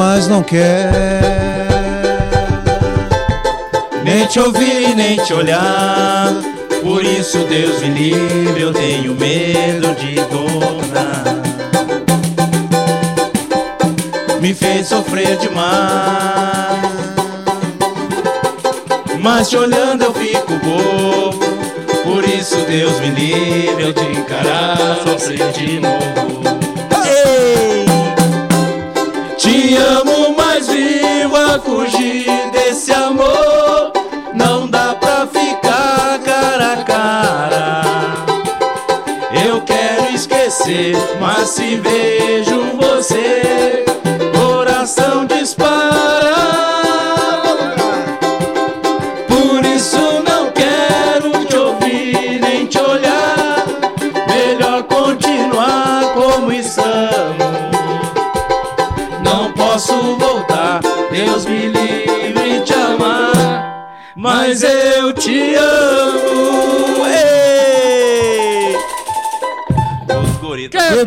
mas não quer. Nem te ouvir, nem te olhar. Por isso, Deus me livre, eu tenho medo de dona. Me fez sofrer demais. Mas te olhando eu fico bobo. Por isso, Deus me livre, eu te encarar, sofrer de novo. Amo, mas viva fugir desse amor. Não dá pra ficar cara a cara. Eu quero esquecer, mas se vejo você,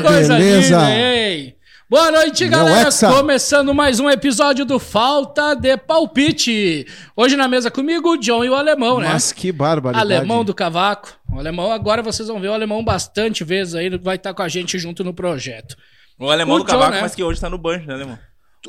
coisa beleza. linda, hein? Boa noite, galera. Hexa. Começando mais um episódio do Falta de Palpite. Hoje na mesa comigo, o John e o Alemão, né? Mas que barbaridade. Alemão do Cavaco. O Alemão, agora vocês vão ver o Alemão bastante vezes aí, vai estar com a gente junto no projeto. O alemão O do cavaco, John, né? mas que hoje tá no banjo, né, alemão?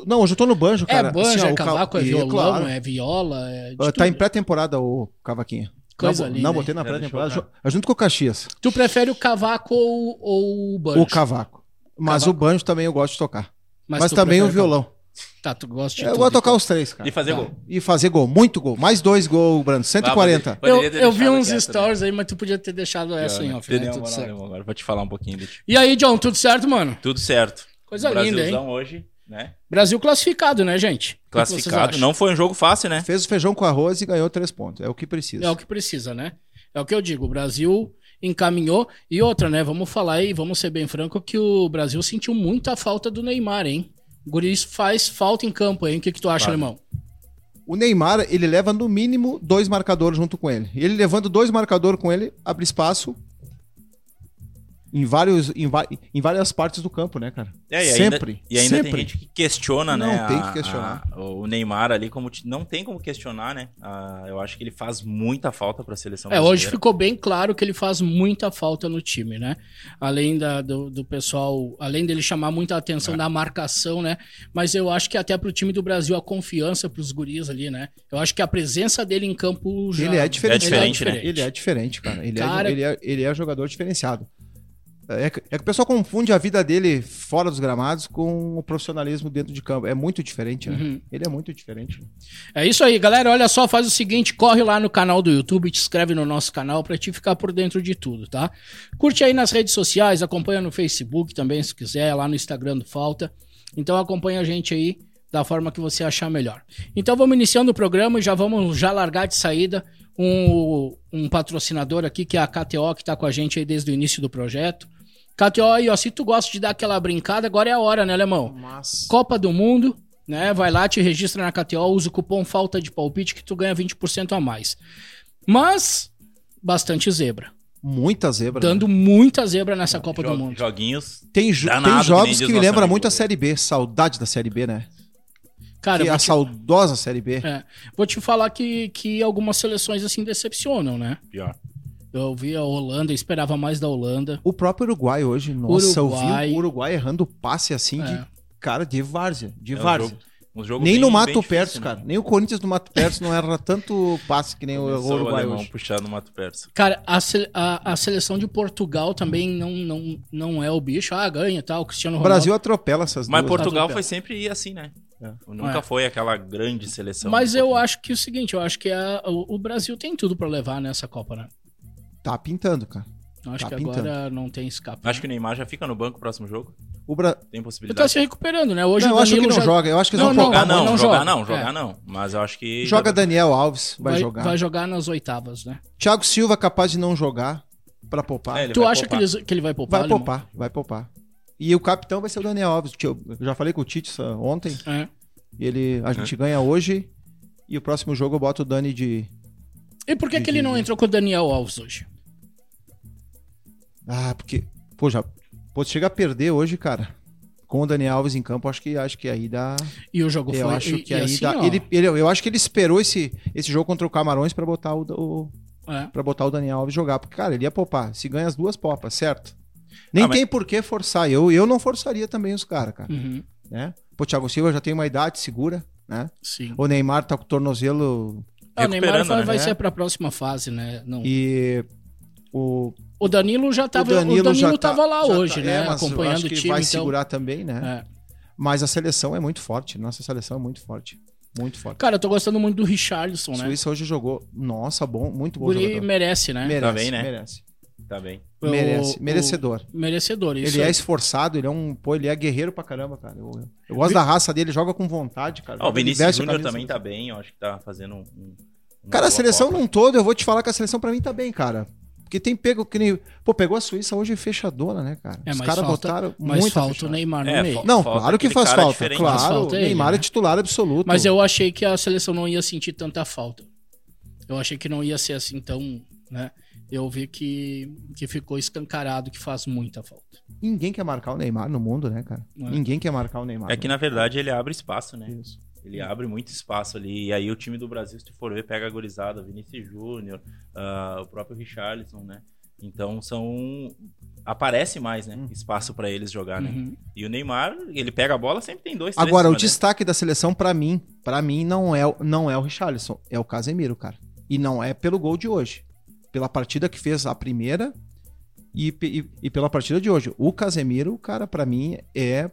Não, hoje eu tô no banjo, cara. é banjo, Assim, ó, é cavaco, é violão, claro, é viola, é de Tá tudo. em pré-temporada o cavaquinho. Coisa não, linda, Não, hein? botei na pré-temporada. ju- Junto com o Caxias. Tu prefere o cavaco ou, ou o banjo? O cavaco. Mas Cavaco. o banjo também eu gosto de tocar. Mas, tu também o violão. cavaco. Tá, tu gosta de Eu vou tocar então. os três, cara. E fazer Tá. gol. E fazer gol. Muito gol. Mais dois gols, Brando. 140. Poderia Eu, eu vi uns né? stories aí, mas tu podia ter deixado essa em off, né? Tudo moral, certo. alemão, agora vou te falar um pouquinho de ti. E aí, John, tudo certo, mano? Tudo certo. Coisa linda, hein? Hoje, né? Brasil classificado, né, gente? Classificado. Não foi um jogo fácil, né? Fez o feijão com arroz e ganhou três pontos. É o que precisa. É o que precisa, né? É o que eu digo. O Brasil encaminhou. E outra, né? Vamos falar aí, vamos ser bem franco, que o Brasil sentiu muita falta do Neymar, hein? O Guri faz falta em campo, hein? O que, que tu acha, Claro. alemão? O Neymar, ele leva no mínimo dois marcadores junto com ele. Ele levando dois marcadores com ele, abre espaço em, vários, em, em várias partes do campo, né, cara? É, e sempre. Ainda, e ainda sempre. tem gente que questiona, Não né? tem a- que questionar. a- o Neymar ali, como não tem como questionar, né? Ah, eu acho que ele faz muita falta pra seleção É, hoje brasileira. ficou bem claro que ele faz muita falta no time, né? Além da, do, do pessoal, além dele chamar muita atenção É. da marcação, né? Mas eu acho que até pro time do Brasil a confiança pros guris ali, né? Eu acho que a presença dele em campo já Ele é diferente. É diferente, né? Ele é diferente, cara. Ele, Cara- é, ele, é, ele é jogador diferenciado. É que, é que o pessoal confunde a vida dele fora dos gramados com o profissionalismo dentro de campo. É muito diferente, né? Uhum. Ele é muito diferente. É isso aí, galera. Olha só, faz o seguinte, corre lá no canal do YouTube, te inscreve no nosso canal pra te ficar por dentro de tudo, tá? Curte aí nas redes sociais, acompanha no Facebook também, se quiser, lá no Instagram do Falta. Então acompanha a gente aí da forma que você achar melhor. Então vamos iniciando o programa e já vamos já largar de saída um, um patrocinador aqui, que é a KTO, que tá com a gente aí desde o início do projeto. KTO aí, ó, se tu gosta de dar aquela brincada, agora é a hora, né, Alemão? Mas. Copa do Mundo, né? Vai lá, te registra na KTO, usa o cupom falta de palpite que tu ganha 20% a mais. Mas bastante zebra. Muita zebra. né? Dando muita zebra nessa Copa Jo- do Mundo. Joguinhos. Tem, jo- Danado, tem que jogos diz que me lembram muito a Série B. Saudade da Série B, né? Cara, que eu a te, saudosa Série B. é, vou te falar que, que algumas seleções assim decepcionam, né? Pior. Eu vi a Holanda, esperava mais da Holanda. O próprio Uruguai hoje, nossa, Uruguai. eu vi o Uruguai errando passe assim É. de cara de várzea, de É um várzea. jogo- um jogo Nem bem- no Mato Perto, né? cara. Nem o Corinthians no Mato Perto não erra tanto passe que nem o Uruguai alemão hoje. puxar no Mato Persa. Cara, a, se- a- a seleção de Portugal também não, não, não é o bicho. Ah, ganha e tal. O Cristiano O Ronaldo. Brasil atropela essas Mas duas. Portugal atropela. foi sempre assim, né? É. Nunca É. foi aquela grande seleção. Mas eu acho que é o seguinte, eu acho que a- o, o Brasil tem tudo pra levar nessa Copa, né? Tá pintando, cara. Eu acho Tá que pintando. agora não tem escape. Acho que o Neymar já fica no banco no próximo jogo. O Bra... Tem Ele tá possibilidade. se recuperando, né? Hoje Não, eu o acho que não já joga. Eu acho que eles Não, vão não. Jogar não, não jogar joga. não, jogar É. não. Mas eu acho que. Joga Daniel Alves, vai, vai, jogar. vai jogar nas oitavas, né? Thiago Silva capaz de não jogar pra poupar. É, Tu acha que, poupar. eles- que ele vai poupar? Vai poupar, vai poupar. E o capitão vai ser o Daniel Alves. que Eu já falei com o Tite ontem. É. Ele, a gente ganha hoje. E o próximo jogo eu boto o Dani de. E por que, que ele não entrou com o Daniel Alves hoje? Ah, porque. Pô, já. Pô, chega a perder hoje, cara. com o Daniel Alves em campo, acho que, acho que aí dá. E o jogo Eu foi. acho e- que e aí assim, dá. ó, Ele, ele- eu acho que ele esperou esse, esse jogo contra o Camarões pra botar o, o é. para botar o Daniel Alves jogar, porque cara, ele ia poupar. Se ganha as duas popas, certo? Nem Ah, mas- tem por que forçar. Eu, eu não forçaria também os caras, cara, Uhum, né? Pô, Thiago Silva já tem uma idade segura, né? sim. O Neymar tá com o tornozelo Ah, o Neymar vai, né? vai É. ser pra próxima fase, né? Não. e o O Danilo já tava, o Danilo, já tá- tava lá já hoje, tá- né? é, mas eu acompanhando acho o que time. vai então, segurar também, né? é. Mas a seleção é muito forte. Nossa seleção é muito forte. Muito forte. Cara, eu tô gostando muito do Richarlison, né? Suíça hoje jogou. Nossa, bom, muito O bom jogador. merece, né? Merece, Tá bem, né? merece. Tá bem. O- Merece, o- merecedor. Merecedor, isso. Ele é esforçado, ele é um. Pô, ele é guerreiro pra caramba, cara. Eu, eu gosto da raça dele, joga com vontade, cara. Ah, o ele Vinícius Júnior também tá bem, eu acho que tá fazendo um. um- Cara, a seleção num todo, eu vou te falar que a seleção pra mim tá bem, cara. Porque tem pego que nem. Pô, pegou a Suíça hoje fechadora, né, cara? É, Os mas caras falta, botaram mas muito falta o. Neymar no É, meio. Não, Falta claro que faz cara falta. diferente. Claro, falta o ele, Neymar né? é titular absoluto. Mas eu achei que a seleção não ia sentir tanta falta. Eu achei que não ia ser assim tão, né? Eu vi que, que ficou escancarado que faz muita falta. Ninguém quer marcar o Neymar no mundo, né, cara? É. Ninguém quer marcar o Neymar. É que na verdade ele abre espaço, né? Isso. Ele abre muito espaço ali. E aí o time do Brasil, se tu for ver, pega a gorizada, Vinícius Júnior, ah, o próprio Richarlison, né? Então são. Aparece mais, né? Espaço pra eles jogar, né? Uhum. E o Neymar, ele pega a bola, sempre tem dois, três Agora, o dele. destaque da seleção, pra mim, para mim, não é, o- não é o Richarlison, é o Casemiro, cara. E não é pelo gol de hoje. Pela partida que fez a primeira e, e, e pela partida de hoje. O Casemiro, cara, pra mim, é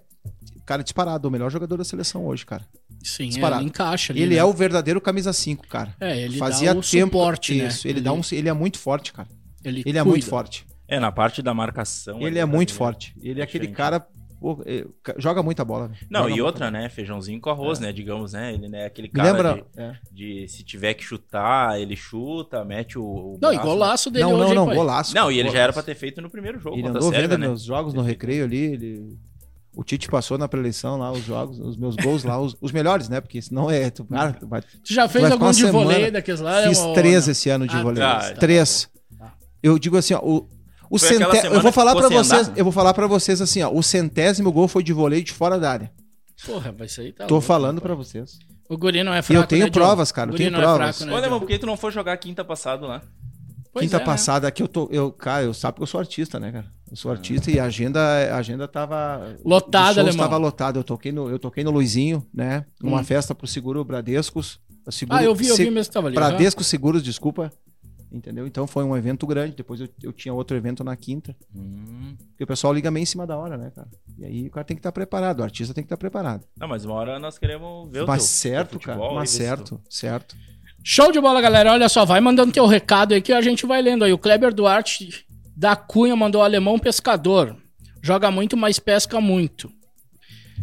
cara disparado, o melhor jogador da seleção hoje, cara. Sim, é, Disparado. ele encaixa ali. Ele né? é o verdadeiro camisa 5, cara. É, ele Fazia dá o tempo suporte, né? isso, ele, dá um, ele é muito forte, cara. Ele, Ele é muito forte. É, na parte da marcação. Ele é muito forte. Ele é É aquele cara pô, é, joga muita bola. velho. Não, Joga e outra, bola. né? Feijãozinho com arroz, né? Digamos, né? Ele é aquele Me cara lembra. de, é. de se tiver que chutar, ele chuta, mete o. o Não, e golaço dele Não, hoje, não, não, golaço. Não, e ele já era pra golaço. ter feito no primeiro jogo Ele andou vendo né? meus jogos no recreio ali. Ele... O Tite passou na preleção lá, os jogos, os meus gols lá, os, os melhores, né? Porque senão é. Tu, cara, tu vai- Tu já fez algum de vôlei semana. daqueles lá? Fiz ou três esse ano de Ah, vôlei. tá, três. tá. Eu digo assim, ó, o, o Foi aquela centé- semana eu vou falar para vocês, andar. eu vou falar para vocês assim, ó, o centésimo gol foi de vôlei de fora da área. Porra, vai sair tá Tô louco, falando para vocês. O guri não é E fraco, eu tenho né, provas, cara, O eu tenho não é provas. fraco, né, Alemão, Diogo? por que tu não foi jogar quinta passado lá? Pois Quinta é, né? passada aqui eu tô, eu, cara, eu sabe que eu sou artista, né, cara? Eu sou artista e a agenda, a agenda tava Lotada, os shows alemão. Tava lotada. Eu toquei no, eu toquei no Luizinho, né? Numa Hum. festa pro Seguro Bradescos. Seguro, Ah, eu vi, eu Se- vi mesmo que tava ali. Bradesco Seguros, desculpa. Entendeu? Então foi um evento grande. Depois eu, eu tinha outro evento na quinta. Hum. Porque o pessoal liga meio em cima da hora, né, cara? E aí o cara tem que estar preparado, o artista tem que estar preparado. Não, mas uma hora nós queremos ver o Mas certo, teu cara. futebol Mas certo, certo. Show de bola, galera. Olha só, vai mandando teu recado aí que a gente vai lendo aí. O Kleber Duarte da Cunha mandou alemão pescador. Joga muito, mas pesca muito.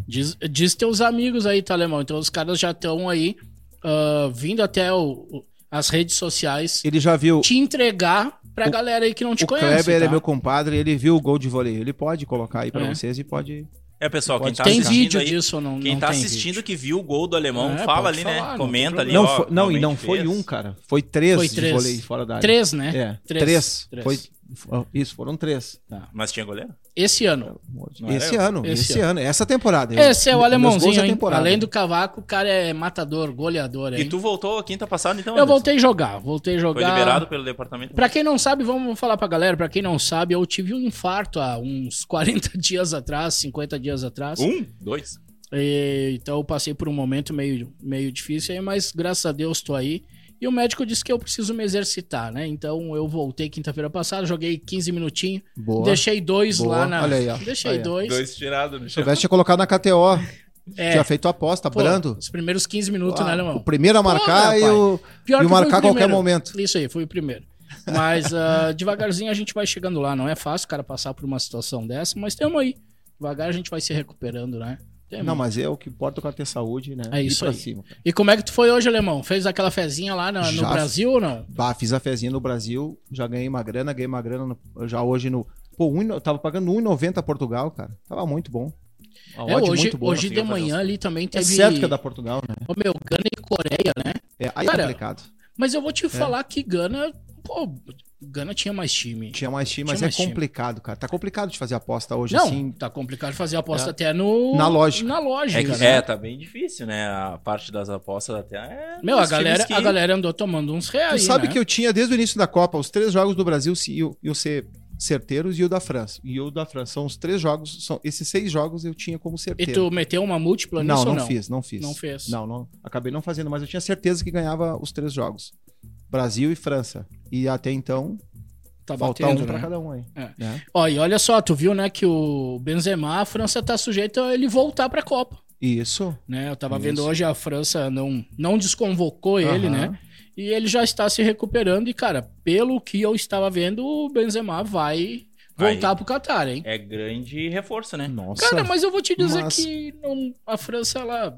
Diz, diz teus amigos aí, tá, alemão? Então os caras já estão aí ah, vindo até o- o- as redes sociais Ele já viu. te entregar pra galera aí que não te O conhece. Kleber tá? é meu compadre, ele viu o gol de vôlei. Ele pode colocar aí pra É. vocês e pode. É, pessoal, quem tá Tem assistindo vídeo aí, disso ou não? quem não tá tem assistindo vídeo? que viu o gol do alemão, É, fala ali, falar, né? não Comenta ali, Não, ó. foi, não e não foi fez. um, cara. Foi três, Foi de três. vôlei fora da área. Três, né? É, Três. três. Três. Foi, foi- isso, foram três. Mas tinha goleiro? Esse ano. Não esse ano, Esse esse, ano. essa temporada. Esse é o alemãozinho, hein? Além do cavaco, o cara é matador, goleador, hein? E tu voltou a quinta passada, então? Eu Anderson? voltei a jogar, voltei a Foi jogar. liberado pelo departamento? Pra quem não sabe, vamos falar pra galera, pra quem não sabe, eu tive um infarto há uns 40 dias atrás, 50 dias atrás. Um? Dois? E, então eu passei por um momento meio, meio difícil aí, mas graças a Deus tô aí. E o médico disse que eu preciso me exercitar, né? Então eu voltei quinta-feira passada, joguei 15 minutinhos, Boa. deixei dois Boa. lá na. Olha aí, ó. Deixei Olha aí. dois. Dois tirados chão. tivesse colocado na KTO, É, tinha feito a aposta, pô, brando. Os primeiros 15 minutos, Ah, né, alemão? O primeiro a marcar Porra, e o, Pior e que o foi marcar a qualquer momento. Isso aí, foi o primeiro. Mas ah, devagarzinho a gente vai chegando lá. Não é fácil o cara passar por uma situação dessa, mas tamo aí. Devagar a gente vai se recuperando, né? Tamo. Não, mas é o que importa é ter saúde, né? É isso pra aí. cima. E como é que tu foi hoje, alemão? Fez aquela fezinha lá no Já. Brasil ou não? Bah, fiz a fezinha no Brasil, já ganhei uma grana, ganhei uma grana no- já hoje no. Pô, um, no- eu tava pagando 1,90 Portugal, cara. Tava muito bom. É, hoje muito boa. hoje de manhã ali também É teve. certo que é da Portugal, né? Ô, meu, Gana e Coreia, né? É, aí Cara, é complicado. Mas eu vou te falar que Gana, pô, Gana tinha mais time. Tinha mais time, Tinha mas mais é time. complicado, cara. Tá complicado de fazer aposta hoje, Não, assim. tá complicado fazer aposta É. até no. Na lógica. Na lógica, É, que- né? é, tá bem difícil, né? A parte das apostas até é. Meu, a galera, que- a galera andou tomando uns Tu reais. sabe né? que eu tinha, desde o início da Copa, os três jogos do Brasil se- iam, ser certeiros e o da França. E o da França. São os três jogos, são esses seis jogos eu tinha como E certeiro. tu meteu uma múltipla não, nisso não, ou não? fiz, não fiz. Não fez. Não, não. Acabei não fazendo, mas eu tinha certeza que ganhava os três jogos. Brasil e França. E até então, Tá falta batendo, um pra né? cada um aí. É. né? Ó, e olha só, tu viu, né, que o Benzema, a França tá sujeita a ele voltar pra Copa, Isso. né? Eu tava Isso. vendo hoje a França não, não desconvocou ele, né? E ele já está se recuperando e, cara, pelo que eu estava vendo, o Benzema vai voltar pro Qatar, hein? É grande reforço, né? Nossa. Cara, mas eu vou te dizer Mas- que não- a França, ela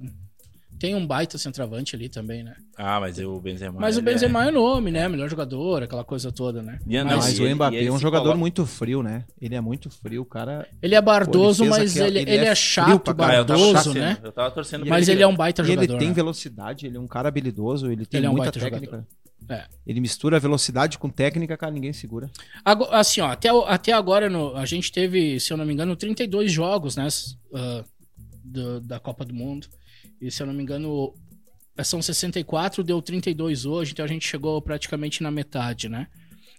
tem um baita centroavante ali também, né? Ah, mas o Benzema. Mas o ele Benzema é nome, né? Melhor jogador, aquela coisa toda, né? E- não, Mas, Mas o ele- Mbappé e ele é um jogador coloca- muito frio, né? Ele é muito frio, o cara. Ele é bardoso, Pô, ele mas aquela- ele, ele ele é é chato, pra eu tava bardoso, torcendo, né? Eu tava torcendo Mas pra ele é um baita E jogador. ele tem né? velocidade, ele é um cara habilidoso, ele tem Ele é um muita baita técnica. É. Ele mistura velocidade com técnica, cara, ninguém segura. Ago- Assim, ó, até, o- até agora no- a gente teve, se eu não me engano, 32 jogos, né? ah, do- da Copa do Mundo. E se eu não me engano, são 64, deu 32 hoje, então a gente chegou praticamente na metade, né?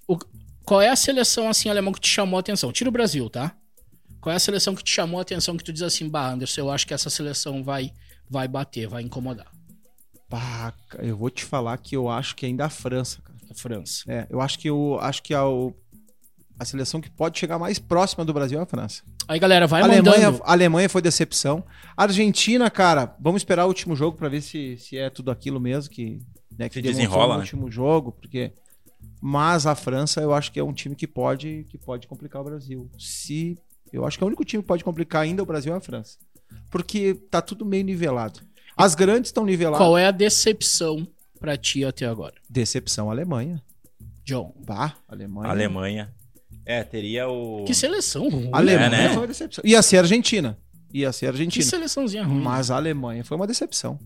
O- qual é a seleção, assim, alemão que te chamou a atenção? Tira o Brasil, tá? Qual é a seleção que te chamou a atenção que tu diz assim, bah, Anderson, eu acho que essa seleção vai, vai bater, vai incomodar? Pá, ca- eu vou te falar que eu acho que ainda a França, cara. A França. É, eu acho que eu acho que a, a seleção que pode chegar mais próxima do Brasil é a França. Aí, galera, vai a Alemanha, mandando. a Alemanha foi decepção. A Argentina, cara, vamos esperar o último jogo pra ver se, se é tudo aquilo mesmo que, né, que Se desenrola, no né? último jogo, porque mas a França eu acho que é um time que pode que pode complicar o Brasil. Se eu acho que é o único time que pode complicar ainda o Brasil é a França. Porque tá tudo meio nivelado. As grandes estão niveladas. Qual é a decepção pra ti até agora? Decepção Alemanha. John. Pá, Alemanha. Alemanha. É, teria o. Que seleção ruim. A Alemanha É, né? foi uma decepção. Ia ser Argentina. Ia ser Que Argentina. seleçãozinha ruim. Mas a Alemanha foi uma decepção.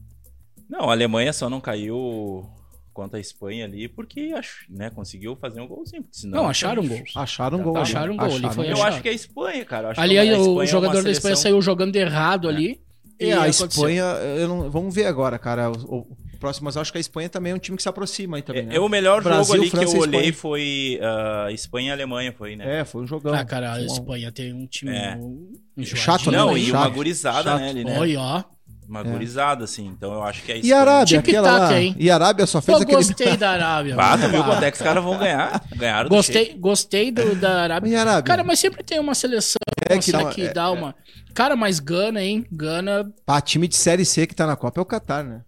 Não, a Alemanha só não caiu contra a Espanha ali porque acho, né, conseguiu fazer um golzinho. Porque senão, Não, acharam gols. Acharam um gol. ali. Acharam um gol, ali foi Eu acho que é a Espanha, cara. Acho Ali que aí, o é jogador da Espanha saiu jogando errado ali. E a aconteceu. Espanha, eu não- vamos ver agora, cara. O, o próximo, mas eu acho que a Espanha também é um time que se aproxima aí também. né? É, o melhor Brasil, jogo ali França que e eu olhei foi ah, Espanha e Alemanha, foi, né? É, foi um jogão. Ah, cara, a Um- Espanha tem um time É. enjoadinho. Chato, né? Não, Chato, e uma gurizada, chato. né, ali, né? Olha, ó. Uma É. gurizada, assim. Então eu acho que a E Espanha... a Arábia, aquela lá. hein? E a Arábia só fez Eu aquele. gostei da Arábia. Ah, tu viu quanto é que os caras vão ganhar? Ganharam do Gostei, gostei do, da Arábia. E a Arábia? Cara, mas sempre tem uma seleção É que que, é- dá uma... Cara, mas Gana, hein? Gana... Ah, time de Série C que tá na Copa é o Qatar, né?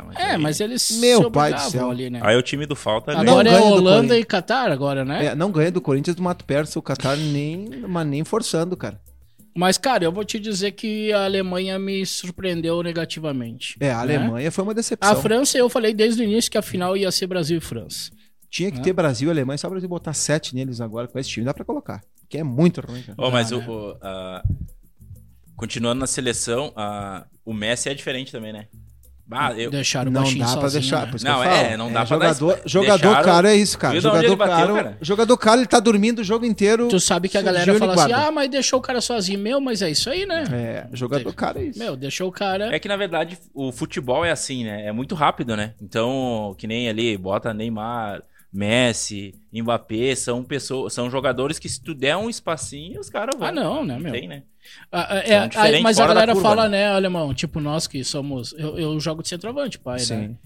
Ah, mas É, aí- mas eles Meu se pai do céu. ali, né? Aí o time do Falta. Agora Não é ganha do Holanda e Catar agora, né? É, não ganha do Corinthians do Mato Perto, o Qatar nem, mas nem forçando, cara. Mas, cara, eu vou te dizer que a Alemanha me surpreendeu negativamente. É, a né? Alemanha foi uma decepção. A França, eu falei desde o início que a final ia ser Brasil e França. Tinha que né? ter Brasil e Alemanha, só o Brasil botar sete neles agora com esse time, dá pra colocar. Que é muito ruim, cara. Ó, mas Dá, o, né? o, ah, continuando na seleção, ah, o Messi é diferente também, né? Ah, eu, Deixaram o Não dá pra sozinho, deixar. né? por isso Não, que eu falo. é, não dá pra dar jogador, espa- Jogador deixaram- caro é isso, cara. Jogador bateu, caro. cara? Jogador caro, ele tá dormindo o jogo inteiro. Tu sabe que a galera fala assim, guarda. ah, mas deixou o cara sozinho. Meu, mas é isso aí, né? É, jogador caro é isso. Meu, deixou o cara... É que, na verdade, o futebol é assim, né? É muito rápido, né? Então, que nem ali, bota Neymar, Messi, Mbappé, são pessoas, são jogadores que se tu der um espacinho, os caras vão. Ah, não, né, meu? Tem, né? Ah, ah, São é, aí, mas a galera curva, fala, né, alemão, tipo nós que somos... Eu, eu jogo de centroavante, pai, né? Sim.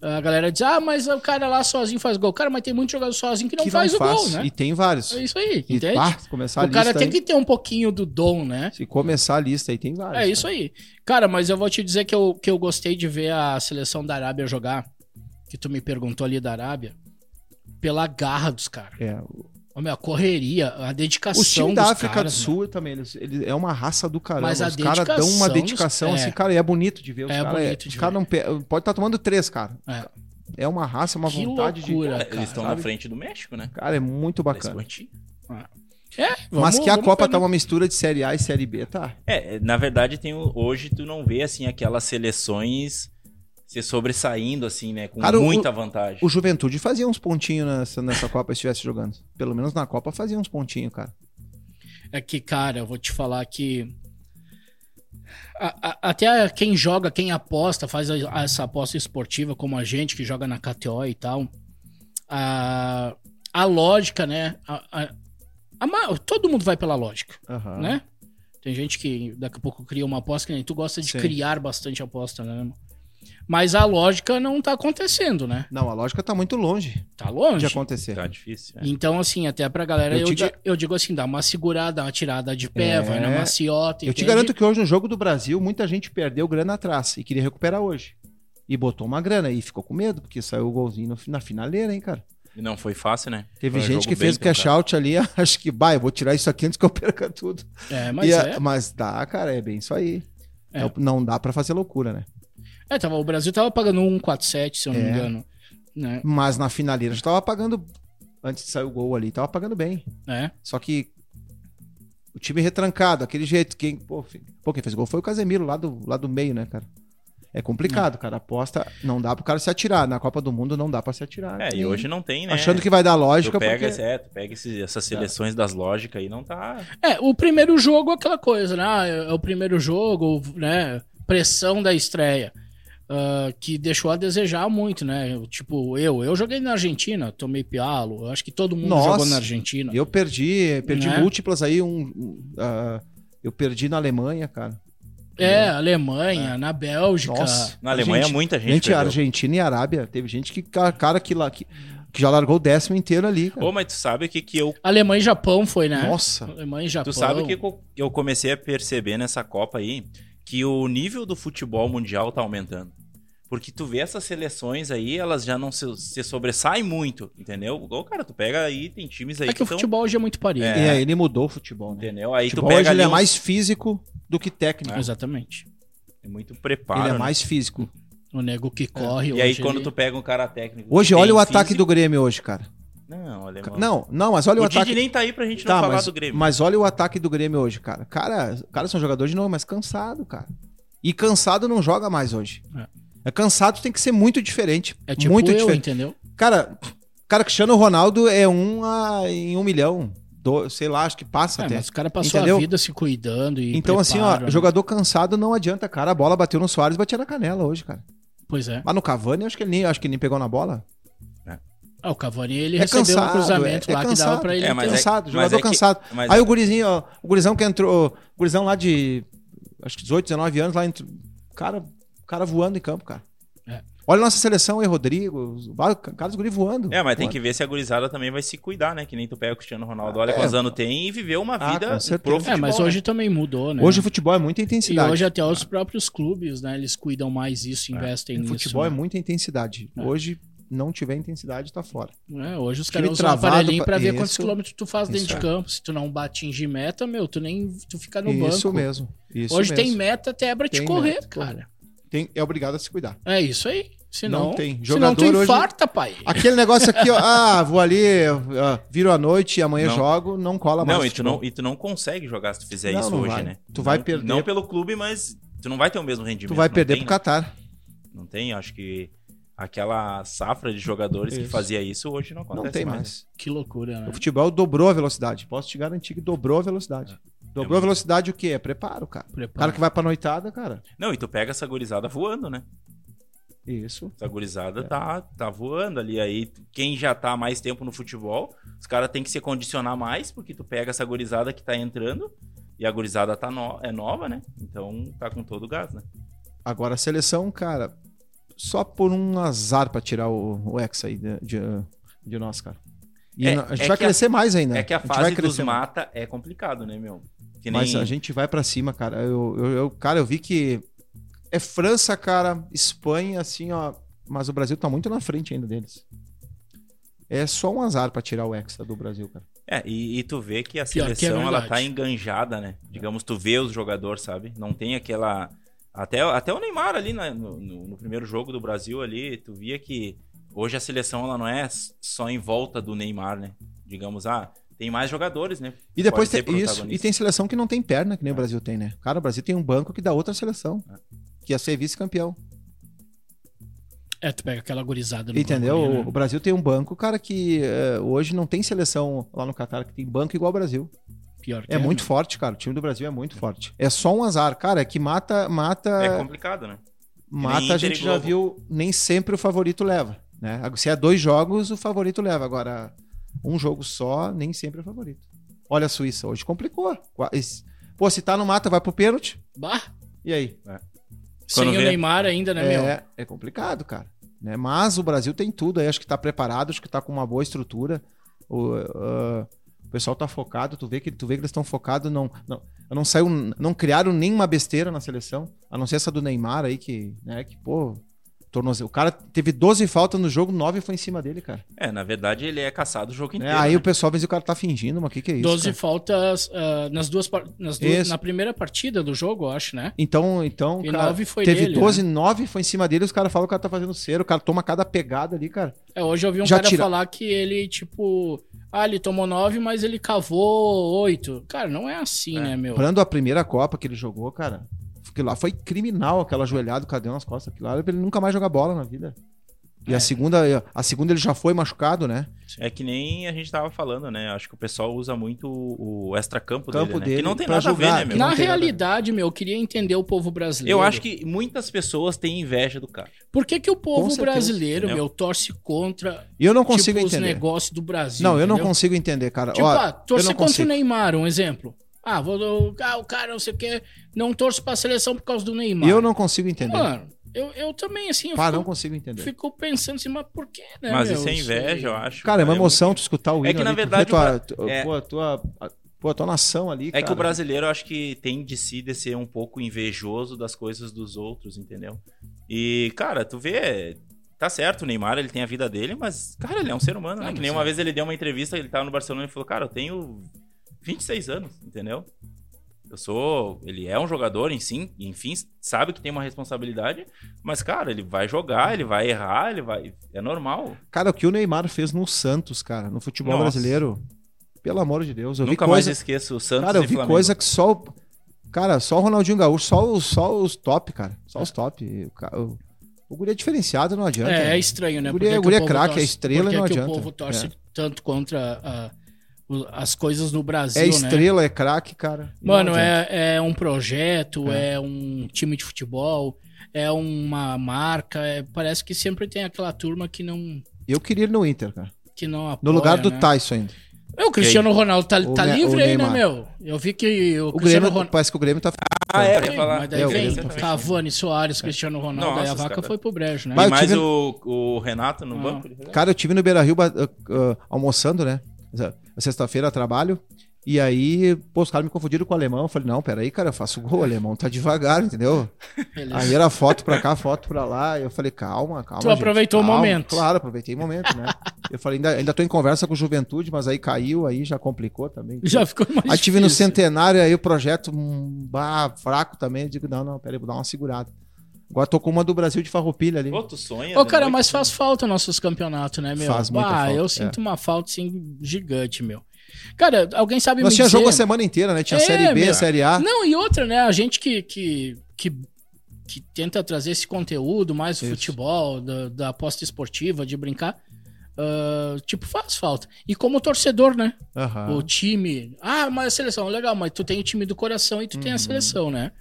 A galera diz, ah, mas o cara lá sozinho faz gol. Cara, mas tem muito jogador sozinho que não Que faz o gol, né? E tem vários. É isso aí, E, entende? pá, começar a o cara lista tem aí, que ter um pouquinho do dom, né? Se começar a lista aí, tem vários. É isso aí. Cara, mas eu vou te dizer que eu, que eu gostei de ver a seleção da Arábia jogar. Que tu me perguntou ali da Arábia. Pela garra dos caras. É, meu, a correria, a dedicação o time dos da África caras, do né? Sul também, eles, eles- é uma raça do caramba. Mas a os caras dão dedicação uma dos- dedicação é. assim, cara, e é bonito de ver. Os É caras bonito os de caras não pe- Pode estar tomando três, cara. É. É uma raça, uma Que vontade loucura, de. É, Eles estão na frente do México, né? Cara, é muito bacana. É, Mas vamos- que a Copa ver, tá uma mistura de Série A e Série B, tá? É, na verdade, tem hoje tu não vê assim aquelas seleções se sobressaindo, assim, né? Com Cara, o- muita vantagem. O Juventude fazia uns pontinhos nessa, nessa Copa se estivesse jogando. Pelo menos na Copa fazia uns pontinhos, cara. É que, cara, eu vou te falar que. a- a- até quem joga, quem aposta, faz a- essa aposta esportiva, como a gente que joga na KTO e tal. A, a lógica, né? a- a- a ma- todo mundo vai pela lógica, Aham. né? Tem gente que daqui a pouco cria uma aposta que nem tu gosta de Sim. criar bastante aposta, né? Mas a lógica não tá acontecendo, né? Não, a lógica tá muito longe Tá longe. de acontecer. Tá difícil. é. Então, assim, até pra galera, Eu eu, te di- ga- eu digo assim, dá uma segurada, uma tirada de pé, É. vai na maciota. Eu te garanto que hoje no jogo do Brasil, muita gente perdeu grana atrás e queria recuperar hoje. E botou uma grana e ficou com medo, porque saiu o golzinho na finaleira, hein, cara. E não foi fácil, né? Teve Foi gente que fez o cash out ali, acho que, bah, eu vou tirar isso aqui antes que eu perca tudo. É, mas E é. mas dá, cara, é bem isso aí. É. É o- não dá pra fazer loucura, né? É, tava, o Brasil tava pagando 1,47, se eu não me É. engano. Né? Mas na finaleira já tava pagando, antes de sair o gol ali, tava pagando bem. É. Só que o time retrancado, aquele jeito, quem, pô, pô, quem fez gol foi o Casemiro lá do, lá do meio, né, cara? É complicado, cara. Aposta, não dá pro cara se atirar. Na Copa do Mundo não dá pra se atirar. É, e Nem hoje não tem, né? Achando que vai dar Tu lógica, pega, porque... é, tu pega esse- essas seleções das lógicas aí, não tá. É, o primeiro jogo é aquela coisa, né? Ah, É o primeiro jogo, né? Pressão da estreia. Ah, que deixou a desejar muito, né? Eu, Tipo, eu, eu joguei na Argentina, tomei pialo. Eu acho que todo mundo Nossa, jogou na Argentina. Eu perdi, perdi Né? múltiplas aí. Um, ah, eu perdi na Alemanha, cara. É, Alemanha, na Bélgica. Nossa. Na Alemanha, Gente, muita gente. Gente, perdeu. Argentina e Arábia. Teve gente que, ca- cara, que, lá, que, que já largou o décimo inteiro ali, cara. Ô, mas tu sabe o que, que eu. Alemanha e Japão foi, né? Nossa. Alemanha e Japão. Tu sabe o que eu- eu comecei a perceber nessa Copa aí? Que o nível do futebol mundial tá aumentando. Porque tu vê essas seleções aí, elas já não se, se sobressaem muito, entendeu? Ô, cara, tu pega aí, tem times aí É que o tão- futebol hoje é muito parelho. É. E aí ele mudou o futebol, né? Entendeu? Aí O futebol tu pega hoje ele ali é uns- mais físico do que técnico. Exatamente. é muito preparo. ele é né? mais físico. O nego que corre. E aí quando ele- tu pega um cara técnico. Hoje, que olha o ataque físico- do Grêmio hoje, cara. Não, olha, Não, não, mas olha o, o ataque. Didi nem tá aí pra gente não Tá, falar mas, do Grêmio. mas olha o ataque do Grêmio hoje, cara. Cara, cara são jogadores de novo, mas cansado, cara. E cansado não joga mais hoje. É, cansado tem que ser muito diferente. É tipo muito eu, diferente. entendeu? Cara, cara, Cristiano Ronaldo é um a- em um milhão. Do- sei lá, acho que passa É, até. mas o cara passou Entendeu? a vida se cuidando e Então, assim, ó, né? jogador cansado não adianta, cara. A bola bateu no Soares e batia na canela hoje, cara. Pois é. Mas no Cavani, acho que ele nem, acho que ele nem pegou na bola. Ah, o Cavani, ele É recebeu cansado, um cruzamento é- é lá que dava cansado. pra ele. É, mas cansado, jogador é que- cansado. mas Aí é- o gurizinho, ó, o gurizão que entrou, o gurizão lá de, acho que 18, 19 anos, lá entrou, cara, cara voando em campo, cara. É. Olha a nossa seleção aí, Rodrigo, os vários caras guri voando. É, mas tem voando. que ver se a gurizada também vai se cuidar, né? Que nem tu pega o Cristiano Ronaldo, olha É. quantos anos tem e viveu uma Ah, vida certeza. pro É, futebol, mas né? hoje também mudou, né? Hoje o futebol é muita E intensidade. hoje até os próprios clubes, né? Eles cuidam mais disso, investem O nisso. futebol é né? muita intensidade. É. Hoje não tiver intensidade, tá fora. É, hoje os caras usam travado aparelhinho pra- pra ver Isso. quantos quilômetros tu faz dentro Isso de é. campo. Se tu não atingir meta, meu, tu nem tu fica no isso banco. mesmo. Isso hoje tem mesmo. meta até pra te Tem correr, meta, cara. Tem- é obrigado a se cuidar. É isso aí. Senão, Não tem. senão Jogador tu hoje- infarta, pai. Aquele negócio aqui, ó, ah, vou ali, ah, viro à noite e amanhã Não. jogo, não cola mais. Não, e tu não, e tu não consegue jogar se tu fizer Não, isso não hoje, vai. né? Tu vai Não- perder. Não pelo clube, mas tu não vai ter o mesmo rendimento. Tu vai perder tem, pro Qatar. né? Não tem, acho que aquela safra de jogadores que Isso. fazia isso hoje não acontece Não tem mais. mais. Que loucura, né? O futebol dobrou a velocidade. Posso te garantir que dobrou a velocidade. Dobrou a velocidade o quê? É preparo, cara. O Preparo. cara que vai pra noitada, cara. Não, e tu pega essa gurizada voando, né? Isso. Essa gurizada É. tá, tá voando ali. Aí, quem já tá mais tempo no futebol, os caras têm que se condicionar mais, porque tu pega essa gurizada que tá entrando, e a gurizada tá no- é nova, né? Então tá com todo o gás, né? Agora a seleção, cara, só por um azar pra tirar o, o ex aí de, de, de nós, cara. E É- a gente é vai que a- crescer mais ainda. É que a fase dos crescer mais. mata é complicado, né, meu? Que Mas a gente vai pra cima, cara. Eu, eu, eu- cara, eu vi que é França, cara, Espanha, assim, ó. Mas o Brasil tá muito na frente ainda deles. É só um azar pra tirar o Hexa do Brasil, cara. É, e, e tu vê que a Pior que é seleção ela tá enganjada, né? Digamos, tu vê os jogadores, sabe? Não tem aquela. Até, até o Neymar ali né? no, no- no primeiro jogo do Brasil ali, tu via que hoje a seleção ela não é só em volta do Neymar, né? Digamos, ah, tem mais jogadores, né? E depois Pode tem isso. E tem seleção que não tem perna, que nem É. o Brasil tem, né? Cara, o Brasil tem um banco que dá outra seleção. Que ia ser vice-campeão. É, tu pega aquela gorizada no Entendeu? banco né? O Brasil tem um banco, cara, que eh, hoje não tem seleção lá no Catar que tem banco igual o Brasil. Pior que É muito né? forte, cara. O time do Brasil é muito forte. É só um azar, cara, é que mata, mata, É complicado, né? mata. A gente já viu, nem sempre o favorito leva, né? Se é dois jogos, o favorito leva. Agora, um jogo só, nem sempre é o favorito. Olha a Suíça, hoje complicou. Pô, se tá no mata, vai pro pênalti. Bah, E aí? sem Quando o vê- Neymar ainda, né, meu? É, é complicado, cara. Né? Mas o Brasil tem tudo aí, acho que tá preparado, acho que tá com uma boa estrutura. O, ah, o pessoal tá focado, tu vê que, tu vê que eles estão focados, não, não, não saiu, não criaram nenhuma besteira na seleção, a não ser essa do Neymar aí, que, né, que, pô, tornozelo. O cara teve 12 faltas no jogo, 9 foi em cima dele, cara. É, na verdade ele é caçado o jogo Né? inteiro. Aí né? o pessoal vê se o cara tá fingindo, mas o que que é isso? 12 cara? faltas ah, nas duas, nas duas na primeira partida do jogo, eu acho, né? Então, então, E cara, nove foi teve dele, 12, 9 foi em cima dele, os caras falam que o cara tá fazendo cera, o cara toma cada pegada ali, cara. É, hoje eu vi um Já cara tira- falar que ele, tipo, ah, ele tomou 9, mas ele cavou 8. Cara, não é assim, É. né, meu? Lembrando a primeira Copa que ele jogou, cara. Aquilo lá foi criminal, aquela joelhada, o cadê nas costas. Aquilo lá era pra ele nunca mais jogar bola na vida. E É. a segunda, a segunda ele já foi machucado, né? É que nem a gente tava falando, né? Acho que o pessoal usa muito o extra-campo Campo dele, né? dele Que não tem nada a jogar, ver, né, meu? não Na realidade, meu, eu queria entender o povo brasileiro. Eu acho que muitas pessoas têm inveja do cara. Por que, que o povo certeza, brasileiro, entendeu? meu, torce contra eu não consigo tipo, os entender. negócios do Brasil? Não, eu não entendeu? consigo entender, cara. Tipo, Ó, ah, torcer não contra o consigo. Neymar, um exemplo. Ah, vou, ah, o cara, não sei o quê, não torço pra seleção por causa do Neymar. Eu não consigo entender. Mano, eu, eu também, assim, eu Pá, fico, não consigo entender. fico pensando assim, mas por quê, né, Mas meu? isso é inveja, eu acho. Cara, é uma muito- emoção tu escutar o É hino que, na ali, verdade, ver tua, o tu- é- pô, a tua, a- pô, a tua nação ali, É cara. que o brasileiro, eu acho que tem de si de ser um pouco invejoso das coisas dos outros, entendeu? E, cara, tu vê. Tá certo, o Neymar, ele tem a vida dele, mas, cara, ele é um ser humano, né? Não, Que nem é. uma vez ele deu uma entrevista, ele tava no Barcelona e falou, cara, eu tenho 26 anos, entendeu? Eu sou. Ele é um jogador, enfim, enfim, sabe que tem uma responsabilidade, mas, cara, ele vai jogar, ele vai errar, ele vai. É normal. Cara, o que o Neymar fez no Santos, cara, no futebol Nossa. brasileiro, pelo amor de Deus. Eu Nunca vi mais coisa, esqueço o Santos Cara, eu e vi Flamengo. coisa que só o. Cara, só o Ronaldinho Gaúcho, só, os- só os top, cara. Só os top. O, o, o guri é diferenciado, não adianta. É, né? é estranho, né? O guri é- o que guri é craque, é estrela e não que adianta. o povo torce É. tanto contra o- as coisas no Brasil, É né? estrela, é craque, cara. Mano, é, é um projeto, É. é. um time de futebol, é uma marca, é- parece que sempre tem aquela turma que não, Eu queria ir no Inter, cara. que não apoia, No lugar do né? Tyson ainda. É, o Cristiano Ronaldo tá, O tá Ne- livre aí, né, meu? Eu vi que o, O Cristiano Grêmio, Ronaldo... parece que o Grêmio tá. Ah, é, ia falar. mas daí É, vem Cavani, Soares, Cristiano Ronaldo, aí a Nossa, vaca cara. foi pro brejo, né? E eu mais tive- o, o Renato no Ah. banco. Cara, eu tive no Beira Rio almoçando, né? Sexta-feira trabalho. E aí, pô, os caras me confundiram com o alemão. Eu falei, não, peraí, cara, eu faço gol, o alemão tá devagar, entendeu? Ele- Aí era foto pra cá, foto pra lá. Eu falei, calma, calma. Tu gente, aproveitou o calma. momento. Claro, aproveitei o momento, né? Eu falei, ainda, ainda tô em conversa com juventude, mas aí caiu, aí já complicou também. Já ficou mais Aí tive no difícil. centenário, aí o projeto um, bah, fraco também. Eu digo, não, não, peraí, vou dar uma segurada. Agora tô com uma do Brasil de farroupilha ali. Pô, tu sonha. Ô, cara, noite, mas né? faz falta nossos campeonatos, né, meu? Faz muita ah, falta, eu é. sinto uma falta, assim, gigante, meu. Cara, alguém sabe Nós me tinha dizer... jogo a semana inteira, né? Tinha É, Série B, meu. Série A. Não, e outra, né? A gente que, que, que, que tenta trazer esse conteúdo mais do Isso. futebol, da, da aposta esportiva, de brincar, ah, tipo, faz falta. E como torcedor, né? Aham. O time. Ah, mas a seleção, legal, mas tu tem o time do coração e tu Uhum. tem a seleção, né?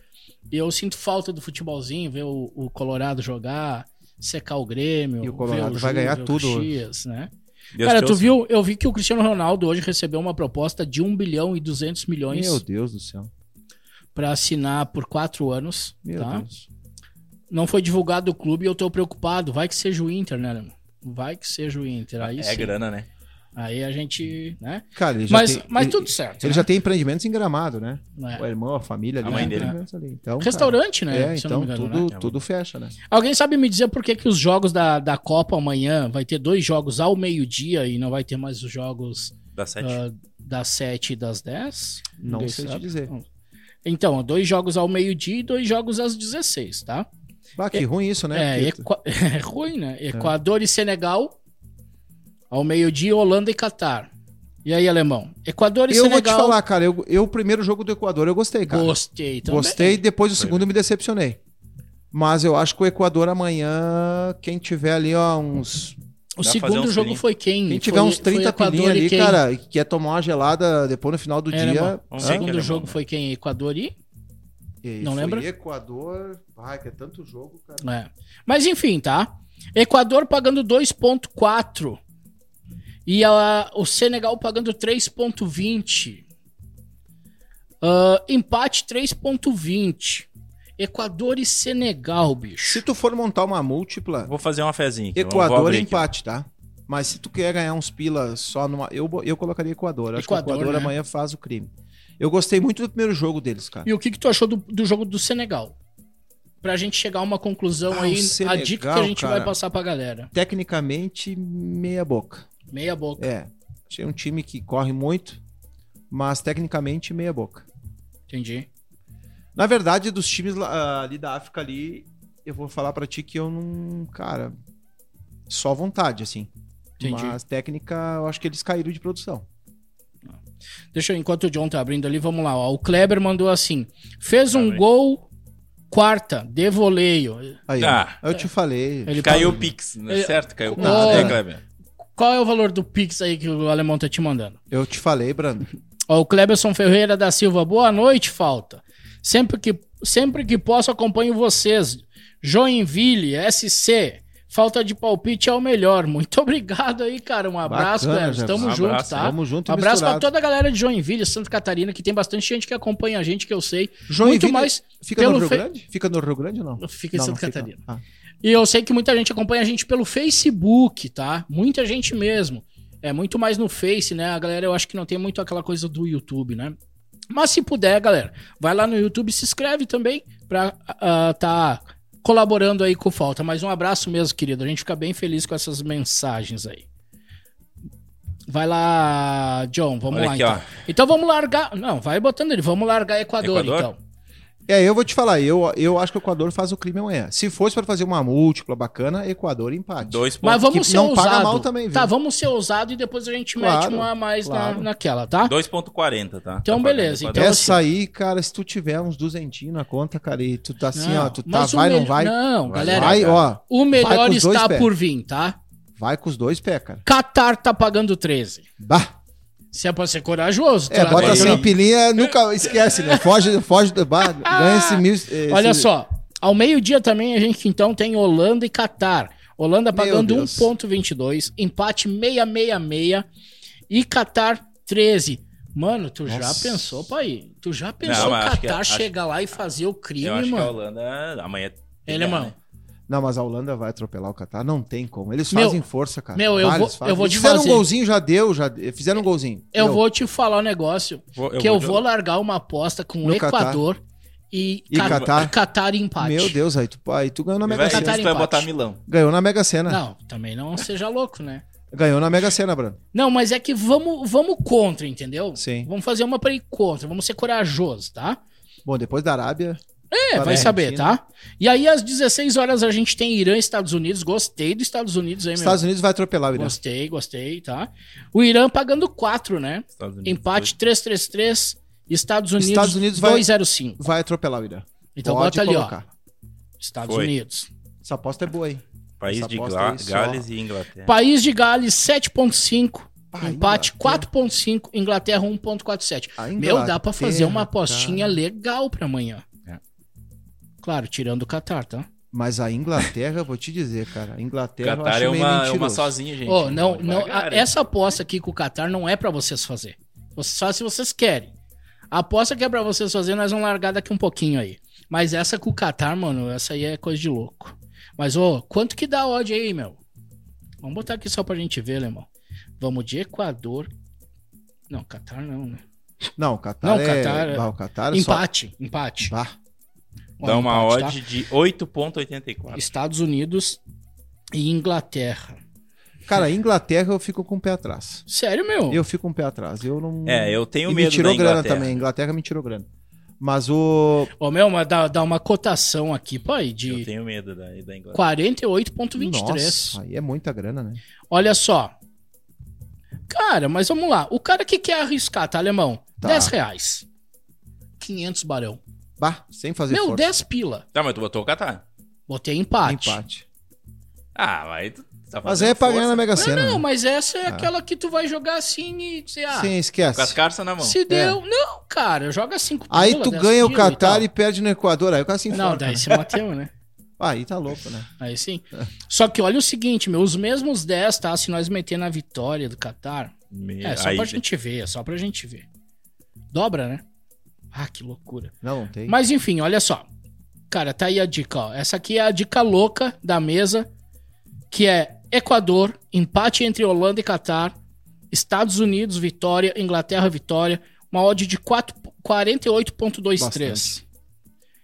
E eu sinto falta do futebolzinho, ver o, o Colorado jogar, secar o Grêmio. E o Colorado ver vai ganhar ver o tudo Caxias, né? Deus Cara, tu ouça. viu? Eu vi que o Cristiano Ronaldo hoje recebeu uma proposta de 1 bilhão e 200 milhões Meu Deus do céu. pra assinar por quatro anos. Meu tá? Deus. Não foi divulgado o clube e eu tô preocupado. Vai que seja o Inter, né? Vai que seja o Inter. Aí É sim. grana, né? Aí a gente. né? Cara, ele já Mas, tem, mas ele, tudo certo. ele né? já tem empreendimentos em Gramado, né? É. O irmão, a família ali. A mãe tem dele. Então, Restaurante, cara, né? É, então engano, tudo, né? tudo fecha, né? Alguém sabe me dizer por que, que os jogos da, da Copa amanhã vai ter dois jogos ao meio-dia e não vai ter mais os jogos Da sete. ah, das 7 e das 10? Não Ninguém sei te sabe? dizer. Então, dois jogos ao meio-dia e dois jogos às 16, tá? Bah, que ruim isso, né? É, Porque- Equa- é ruim, né? Equador e Senegal ao meio-dia, Holanda e Catar. E aí, alemão? Equador e Eu vou te Senegal. falar, cara, eu, eu o primeiro jogo do Equador eu gostei, cara. Gostei também. Gostei, depois o segundo me decepcionei. Mas eu acho que o Equador amanhã, quem tiver ali, ó, uns. O Dá segundo uns jogo 30. foi quem? Quem tiver Foi- uns 30 foi Equador pilinha e ali, quem? cara, e quer tomar uma gelada depois no final do É, né, dia. O segundo jogo bom, foi quem? Equador e? E Não foi lembra? Equador. Ai, que é tanto jogo, cara. É. Mas enfim, tá? Equador pagando 2,4. E a- o Senegal pagando 3,20. Ah, empate 3,20. Equador e Senegal, bicho. Se tu for montar uma múltipla, Vou fazer uma fezinha aqui. Equador abrir é aqui. empate, tá? Mas se tu quer ganhar uns pilas só numa. Eu, eu colocaria Equador. Acho Equador, que o Equador né? amanhã faz o crime. Eu gostei muito do primeiro jogo deles, cara. E o que, que tu achou do, do jogo do Senegal? Pra gente chegar a uma conclusão Ah, aí, o a Senegal, dica que a gente vai cara. passar pra galera. Tecnicamente, meia boca. Meia boca. É. Achei um time que corre muito, mas tecnicamente meia boca. Entendi. Na verdade, dos times ah, ali da África ali, eu vou falar pra ti que eu não, cara, só vontade assim. Entendi. Mas técnica, eu acho que eles caíram de produção. Deixa eu, enquanto o John tá abrindo ali, vamos lá. ó. O Kleber mandou assim: fez um Abre. gol quarta, de voleio. Aí, Ah. ó, eu te falei. Ele Caiu o pagou- Pix, né? Ele- Certo? Caiu o Pix. Não, É, né? Kleber. Qual é o valor do Pix aí que o alemão tá te mandando? Eu te falei, Brando. Ó, o Kleberson Ferreira da Silva, boa noite, falta. Sempre que, sempre que posso, acompanho vocês. Joinville, SC. Falta de palpite é o melhor. Muito obrigado aí, cara. Um abraço, Bacana, Kleber. Jefferson. Tamo Um junto, abraço, tá? Vamos junto abraço pra misturado. toda a galera de Joinville, Santa Catarina, que tem bastante gente que acompanha a gente, que eu sei. Joinville Muito mais Fica pelo no Rio fe- Grande? Fica no Rio Grande ou não? Fica em Não, Santa não Catarina. Ah. E eu sei que muita gente acompanha a gente pelo Facebook, tá? Muita gente mesmo. É muito mais no Face, né? A galera eu acho que não tem muito aquela coisa do YouTube, né? Mas se puder, galera, vai lá no YouTube e se inscreve também pra ah, tá colaborando aí com o Falta. Mas um abraço mesmo, querido. A gente fica bem feliz com essas mensagens aí. Vai lá, John, vamos Olha lá aqui, então. ó. Então vamos largar. Não, vai botando ele. Vamos largar Equador, Equador? então. É, eu vou te falar, eu, eu acho que o Equador faz o crime amanhã. Se fosse pra fazer uma múltipla bacana, Equador empate. Dois Mas pontos. vamos que ser não ousado. paga mal também, viu? Tá, vamos ser ousado e depois a gente Claro, mete uma a mais na, claro. naquela, tá? 2.40, tá? Então, Tá beleza, então-. Essa aí, cara, se tu tiver uns duzentinhos na conta, cara, e tu tá assim, Não, ó, tu tá, mas vai, não melhor- vai? Não, Vai, galera, vai, ó, o melhor está pés. por vir, tá? vai com os dois pés, cara. Qatar tá pagando 13. Bah. Se é pra ser corajoso, É, tá bota ligado? assim, a pilinha, nunca esquece, né? Foge, foge do bar, ganha esse mil. esse- Olha só, ao meio-dia também a gente então tem Holanda e Qatar. Holanda pagando Deus. 1.22, empate 666 e Qatar 13. Mano, tu já Nossa. pensou, pai? Tu já pensou Não, mas o acho que- Qatar acho- chegar lá e fazer o crime, Eu acho que a mano? Holanda amanhã. Ele, ganha, mano. Não, mas a Holanda vai atropelar o Catar, não tem como. Eles Meu- fazem força, cara. meu, eu Vários vou- eu vou te fizeram fazer- um golzinho, já deu, já fizeram um golzinho. Eu Deu. vou te falar um negócio. Vou- que eu de- vou largar uma aposta com o No Equador e, E Ca- Catar? e Qatar em empate. Meu Deus, aí tu, aí tu ganhou na Mega vai, Sena. Catar ele vai empate. botar Milão. Ganhou na Mega Sena. Não, também não seja louco, né? Ganhou na Mega Sena, Bruno. Não, mas é que vamos, vamos contra, entendeu? Sim. Vamos fazer uma pra ir contra, vamos ser corajosos, tá? Bom, depois da Arábia. É, Para vai saber, tá? E aí às 16 horas a gente tem Irã e Estados Unidos. Gostei dos Estados Unidos aí, meu. Estados Unidos vai atropelar o Irã. Gostei, gostei, tá? O Irã pagando 4, né? Estados Unidos, Empate 333, Estados Unidos, Estados Unidos vai- 205. Vai atropelar o Irã. Então Pode bota ali, colocar. ó. Estados Foi. Unidos. Essa aposta é boa, hein? País Essa de Gla- só- Gales e Inglaterra. País de Gales 7.5, Ah, empate Inglaterra. 4.5, Inglaterra 1.47. A Meu, dá pra fazer uma apostinha cara. legal pra amanhã. Claro, tirando o Qatar, tá? Mas a Inglaterra, eu vou te dizer, cara. A Inglaterra Qatar acho é meio uma, é uma sozinha, gente. Ô, não, não, Devagar, a- essa aposta aqui com o Qatar não é pra vocês fazer. Vocês Só se vocês querem. A aposta que é pra vocês fazer, nós vamos largar daqui um pouquinho aí. Mas essa com o Qatar, mano, essa aí é coisa de louco. Mas, ô, quanto que dá a odd aí, meu? Vamos botar aqui só pra gente ver, irmão. Vamos de Equador. Não, Qatar não, né? Não, o Qatar Não, é... Qatar é- Ah, o Qatar é só... Empate, empate. Bah. Dá uma empate, odd de 8.84. tá? Estados Unidos e Inglaterra. Cara, a Inglaterra eu fico com o pé atrás. Sério, meu? Eu fico com o pé atrás. Eu não... É, eu tenho e medo me tirou da grana também. A Inglaterra me tirou grana. Mas o... Ô, meu, mas dá, dá uma cotação aqui, pai, Eu de tenho medo da, da Inglaterra. 48,23. Nossa, aí é muita grana, né? Olha só. Cara, mas vamos lá. O cara que quer arriscar, tá, alemão? Tá. 10 reais. 500 barão. Bah, sem fazer Meu, força. 10 pila. Tá, mas tu botou o Qatar. Botei empate. Empate. Ah, aí tu tá Mas é pra ganhar na Mega Não, Sena. não, né? mas essa é aquela que tu vai jogar assim e dizer, ah, Sim, Com as esquece. cartas na mão. se deu. Não, cara, joga cinco Aí pila, tu ganha o tal. e, perde no Equador. Aí o cara se Não, enforca. daí né? se bateu, né? Ah, Aí tá louco, né? Aí sim. Só que olha o seguinte, meu, os mesmos 10, tá? Se nós meter na vitória do Qatar, Me- é só aí- pra gente ver, é só pra gente ver. Dobra, né? Ah, que loucura. Não, não tem. Mas enfim, olha só. Cara, tá aí a dica, ó. Essa aqui é a dica louca da mesa, que é Equador, empate entre Holanda e Catar, Estados Unidos, vitória, Inglaterra, vitória, uma odd de 4 48.23. Bastante.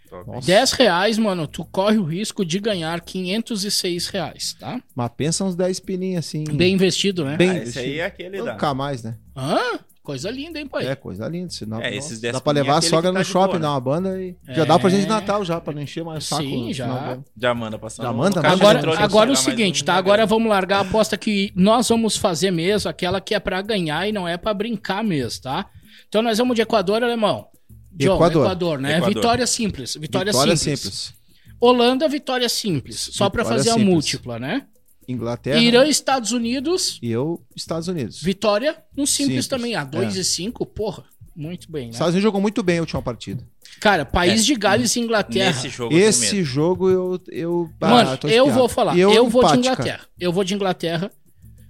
Top. Nossa. 10 reais, mano, tu corre o risco de ganhar 506 reais, tá? Mas pensa uns 10 pininhos assim. Bem investido, né? Bem- Ah, esse aí é aquele da. Nunca mais, né? Hã? Coisa linda, hein, pai? É, coisa linda. Senão, É, esses 10 dá pra levar a é sogra tá no shopping, boa, né? dar uma banda e. É. Já dá pra gente de Natal já, pra não encher mais o saco. Sim, no já. Já manda passando. Já no manda, manda. Agora, agora o será mais seguinte, um tá? Agora vamos largar a aposta que nós vamos fazer mesmo, aquela que é pra ganhar e não é pra brincar mesmo, tá? Então nós vamos de Equador, alemão. John, Equador. Equador, né? Equador. Vitória simples. Vitória, Vitória simples. simples. Holanda, vitória simples. Só pra Vitória fazer a simples. múltipla, né? Inglaterra Irã, Estados Unidos, e eu, Estados Unidos. vitória no simples, Simples. também. A 2 É. e 5, porra. Muito bem, né? Estados Unidos jogou muito bem a última partida. Cara, país É. de Gales e Inglaterra. Nesse jogo eu Esse jogo eu. eu ah, Mano, tô eu espiado. vou falar. E Eu, vou de Inglaterra. cara. Eu vou de Inglaterra.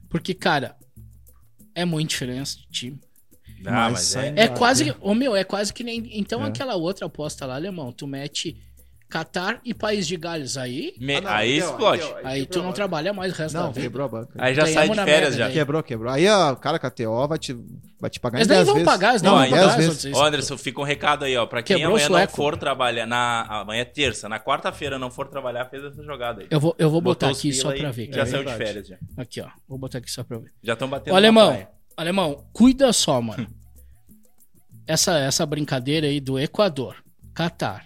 Porque, cara, é muito diferença de time. Ah, Mas mas é. É quase. Ô, meu, é quase que nem. Então, É. aquela outra aposta lá, alemão, tu mete Catar e País de Gales aí. me- Ah, não, aí deu, explode. deu, Aí tu não trabalha mais o resto Não, da vida. quebrou a banca. Aí já Ganhamos sai de na férias já. daí. Quebrou, quebrou. Aí, a cara, a KTO vai te, vai te pagar Eles em nem 10 vão vezes. pagar, eles Não, não vão aí pagar. vezes. Ô, Anderson, fica um recado aí, ó. Pra quem Quebrou amanhã não for trabalhar, na, amanhã é terça, na quarta-feira não for trabalhar, fez essa jogada aí. Eu vou, eu vou botar Botou aqui só aí, pra ver. Já saiu de férias já. Aqui, ó. Vou botar aqui só pra ver. Já estão batendo Ô, alemão, alemão, cuida só, mano. essa, essa brincadeira aí do Equador, Catar,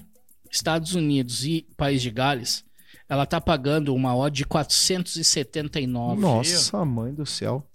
Estados Unidos e País de Gales, ela tá pagando uma odd de 479. Nossa, mãe do céu.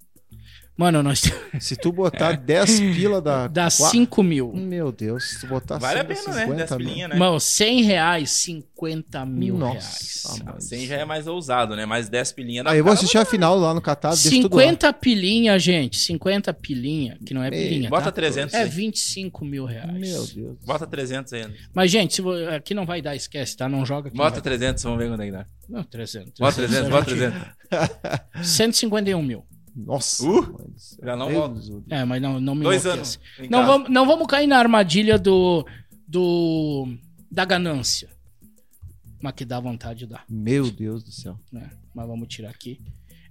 Mano, nós Se tu botar 10 pila da. dá qua- 5 mil. Meu Deus, se tu botar Vale a pena, né? 50 10 mil. pilinha, né? Mano, 100 reais, 50 mil Nossa, reais. Ah, do 100 céu. já é mais ousado, né? Mais 10 pilinha. Aí eu vou assistir a final lá no Catar. deixa tudo lá. 50 pilinha, gente. 50 pilinha, que não é Ei, pilinha, Bota tá? 300 É aí. 25 mil reais. Meu Deus. Bota 300 ainda. Mas, gente, se vo- aqui não vai dar, esquece, tá? Não joga aqui. Bota não. 300, vamos ver quando é que dá. Não, 300. Bota 300, bota a gente- 300. 151 mil. Nossa. Uh, já não do- É, mas não, não me Dois anos. Não vamos, não vamos cair na armadilha do, do da ganância. Mas que dá vontade de dar, Meu Deus do céu. né? Mas vamos tirar aqui.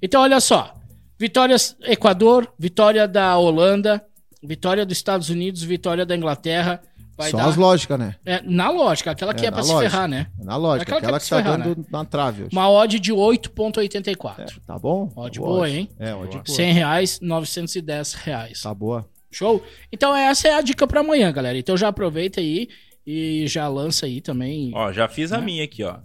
Então, olha só. Vitória Equador, vitória da Holanda, vitória dos Estados Unidos, vitória da Inglaterra. Vai Só dar... as lógicas, né? É, na lógica, aquela que É, é, pra se lógica. ferrar, né? É Na lógica, Aquela que é aquela que, se tá ferrar, dando na trave hoje. Uma odd de 8,84. É, tá bom? Odd boa, odd. hein? É, odd Boa. boa. 100 reais, 910 reais. Tá boa. Show? Então essa é a dica pra amanhã, galera. Então já aproveita aí e já lança aí também. Ó, já fiz a Né? minha aqui, ó.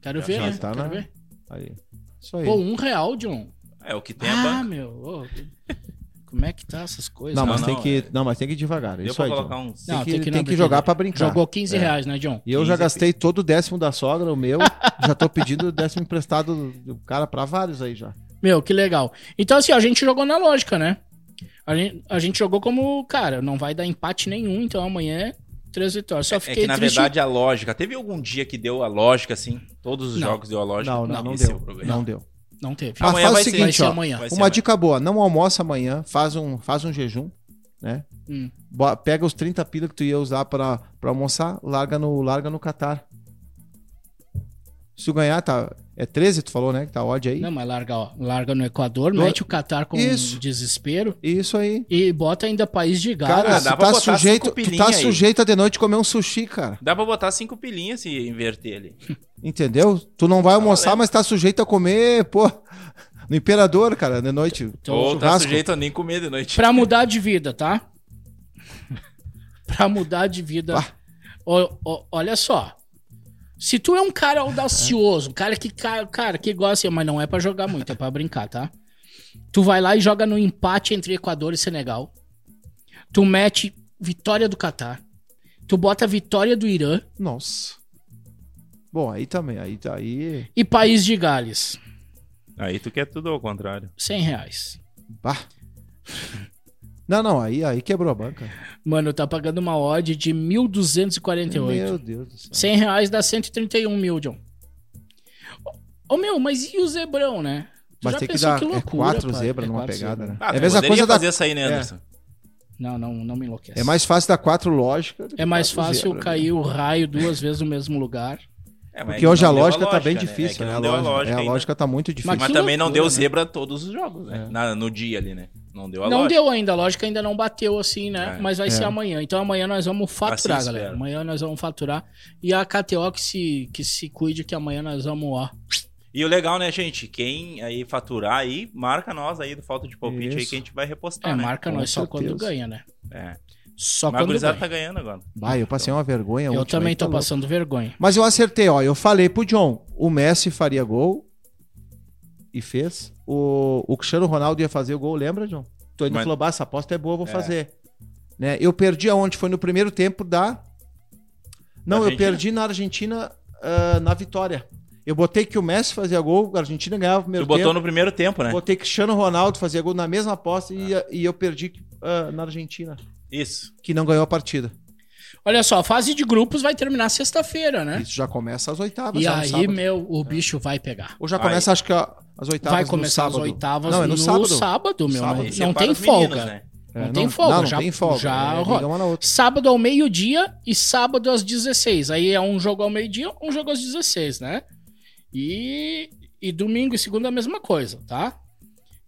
Quero já ver, já né? tá Quero na- ver. Aí. Isso aí. Pô, um real, John. É o que tem a Ah, banca. meu. ô, como é que tá essas coisas? não, Não, mas não, tem que, é- não, mas tem que ir devagar. Deu Isso aí, colocar John. uns. Não, Tem que, tem que tem não, que jogar pra brincar. Jogou 15 É. reais, né, John? E eu já 15, gastei todo o décimo da sogra, o meu. já tô pedindo o décimo emprestado do, cara pra vários aí já. Meu, que legal. Então, assim, a gente jogou na lógica, né? A gente, a gente jogou como, cara, não vai dar empate nenhum, então amanhã é três vitórias. Só É fiquei que na triste. verdade a lógica. Teve algum dia que deu a lógica, assim? Todos os Não. jogos deu a lógica? Não, não, não, é deu. o problema. não deu. Não teve. Ah, Amanhã faz vai o seguinte, ser ó. amanhã. Vai ser Uma amanhã. dica boa, não almoça amanhã, faz um, faz um jejum, né? Hum. Pega os 30 pila que tu ia usar pra, pra almoçar, larga no, larga no Catar. Se tu ganhar, tá. É 13, tu falou, né? Que tá odd aí. Não, mas larga, ó, larga no Equador, No- mete o Qatar com Isso. desespero Isso aí. e bota ainda país de Gales. Cara, dá tu pra tá, botar sujeito, cinco tu tá aí. sujeito a de noite comer um sushi, cara. Dá pra botar cinco pilinhas se inverter ali. Entendeu? Tu não vai almoçar, valendo. mas tá sujeito a comer, pô, no imperador, cara, de noite. Então, Ou tá sujeito a nem comer de noite. Pra mudar de vida, tá? pra mudar de vida. Ó, ó, olha só. Se tu é um cara audacioso, um cara que, ca- cara, que gosta, mas não é pra jogar muito, é pra brincar, tá? Tu vai lá e joga no empate entre Equador e Senegal. Tu mete vitória do Catar. Tu bota a vitória do Irã. Nossa. Bom, aí também, aí, aí, E País de Gales, Aí tu quer tudo ao contrário. 100 reais. bah. Não, não, aí, aí quebrou a banca. Mano, tá pagando uma odd de 1.248. Meu Deus do céu. 100 reais dá 131 mil, John. Ô, ô, meu, mas e o Zebrão, né? Tu Mas já tem que dar é loucura, quatro pai? zebras É numa quatro pegada, zebras. né? Ah, é a mesma coisa da. fazer essa aí, né, Anderson? Não, não, não me enlouquece. É mais fácil dar quatro lógicas. que É mais quatro fácil zebras, né? cair o raio duas vezes no mesmo lugar. É, é Porque que hoje a lógica tá bem né? difícil, É que né? não A lógica, é, a lógica tá muito difícil. Mas Mas que também não deu né? zebra todos os jogos, né? É. Na- no dia ali, né? Não deu a não lógica. deu ainda, a lógica ainda não bateu assim, né? É. Mas vai É. ser amanhã. Então amanhã nós vamos faturar, Assim galera. Amanhã nós vamos faturar. E a KTO que se, que se cuide que amanhã nós vamos, ó. E o legal, né, gente? Quem aí faturar aí, marca nós aí do Falta de Palpite aí Isso. que a gente vai repostar, É, né? marca Com nós só quando ganha, né? É. Só Mas quando ganha. tá ganhando agora. Bah, eu passei uma vergonha. Eu também aí, tô tá louco. passando vergonha. Mas eu acertei, ó. Eu falei pro John, o Messi faria gol e fez. O, o Cristiano Ronaldo ia fazer o gol, lembra, John? Tu ainda Mas- falou, bah, essa aposta é boa, vou É. fazer. Né? Eu perdi aonde? Foi no primeiro tempo da... Não, eu Argentina? perdi na Argentina, ah, na vitória. Eu botei que o Messi fazia gol, a Argentina ganhava o Tu primeiro botou tempo. no primeiro tempo, né? Botei Cristiano Ronaldo fazia gol na mesma aposta e, e eu perdi ah, na Argentina, Isso. que não ganhou a partida. Olha só, a fase de grupos vai terminar sexta-feira, né? Isso já começa às oitavas. E aí, meu, o bicho vai pegar. Ou já Aí. começa, acho que a- as oitavas Vai no começar as sábado. oitavas Não, é no sábado. sábado, meu. Sábado. Não, Aí não separa tem meninos, folga. né? É, Não tem folga, Não, não já- tem folga. já é, outra. Sábado ao meio-dia e sábado às 16. Aí é um jogo ao meio-dia, um jogo às 16, né? E, e domingo e segunda a mesma coisa, tá?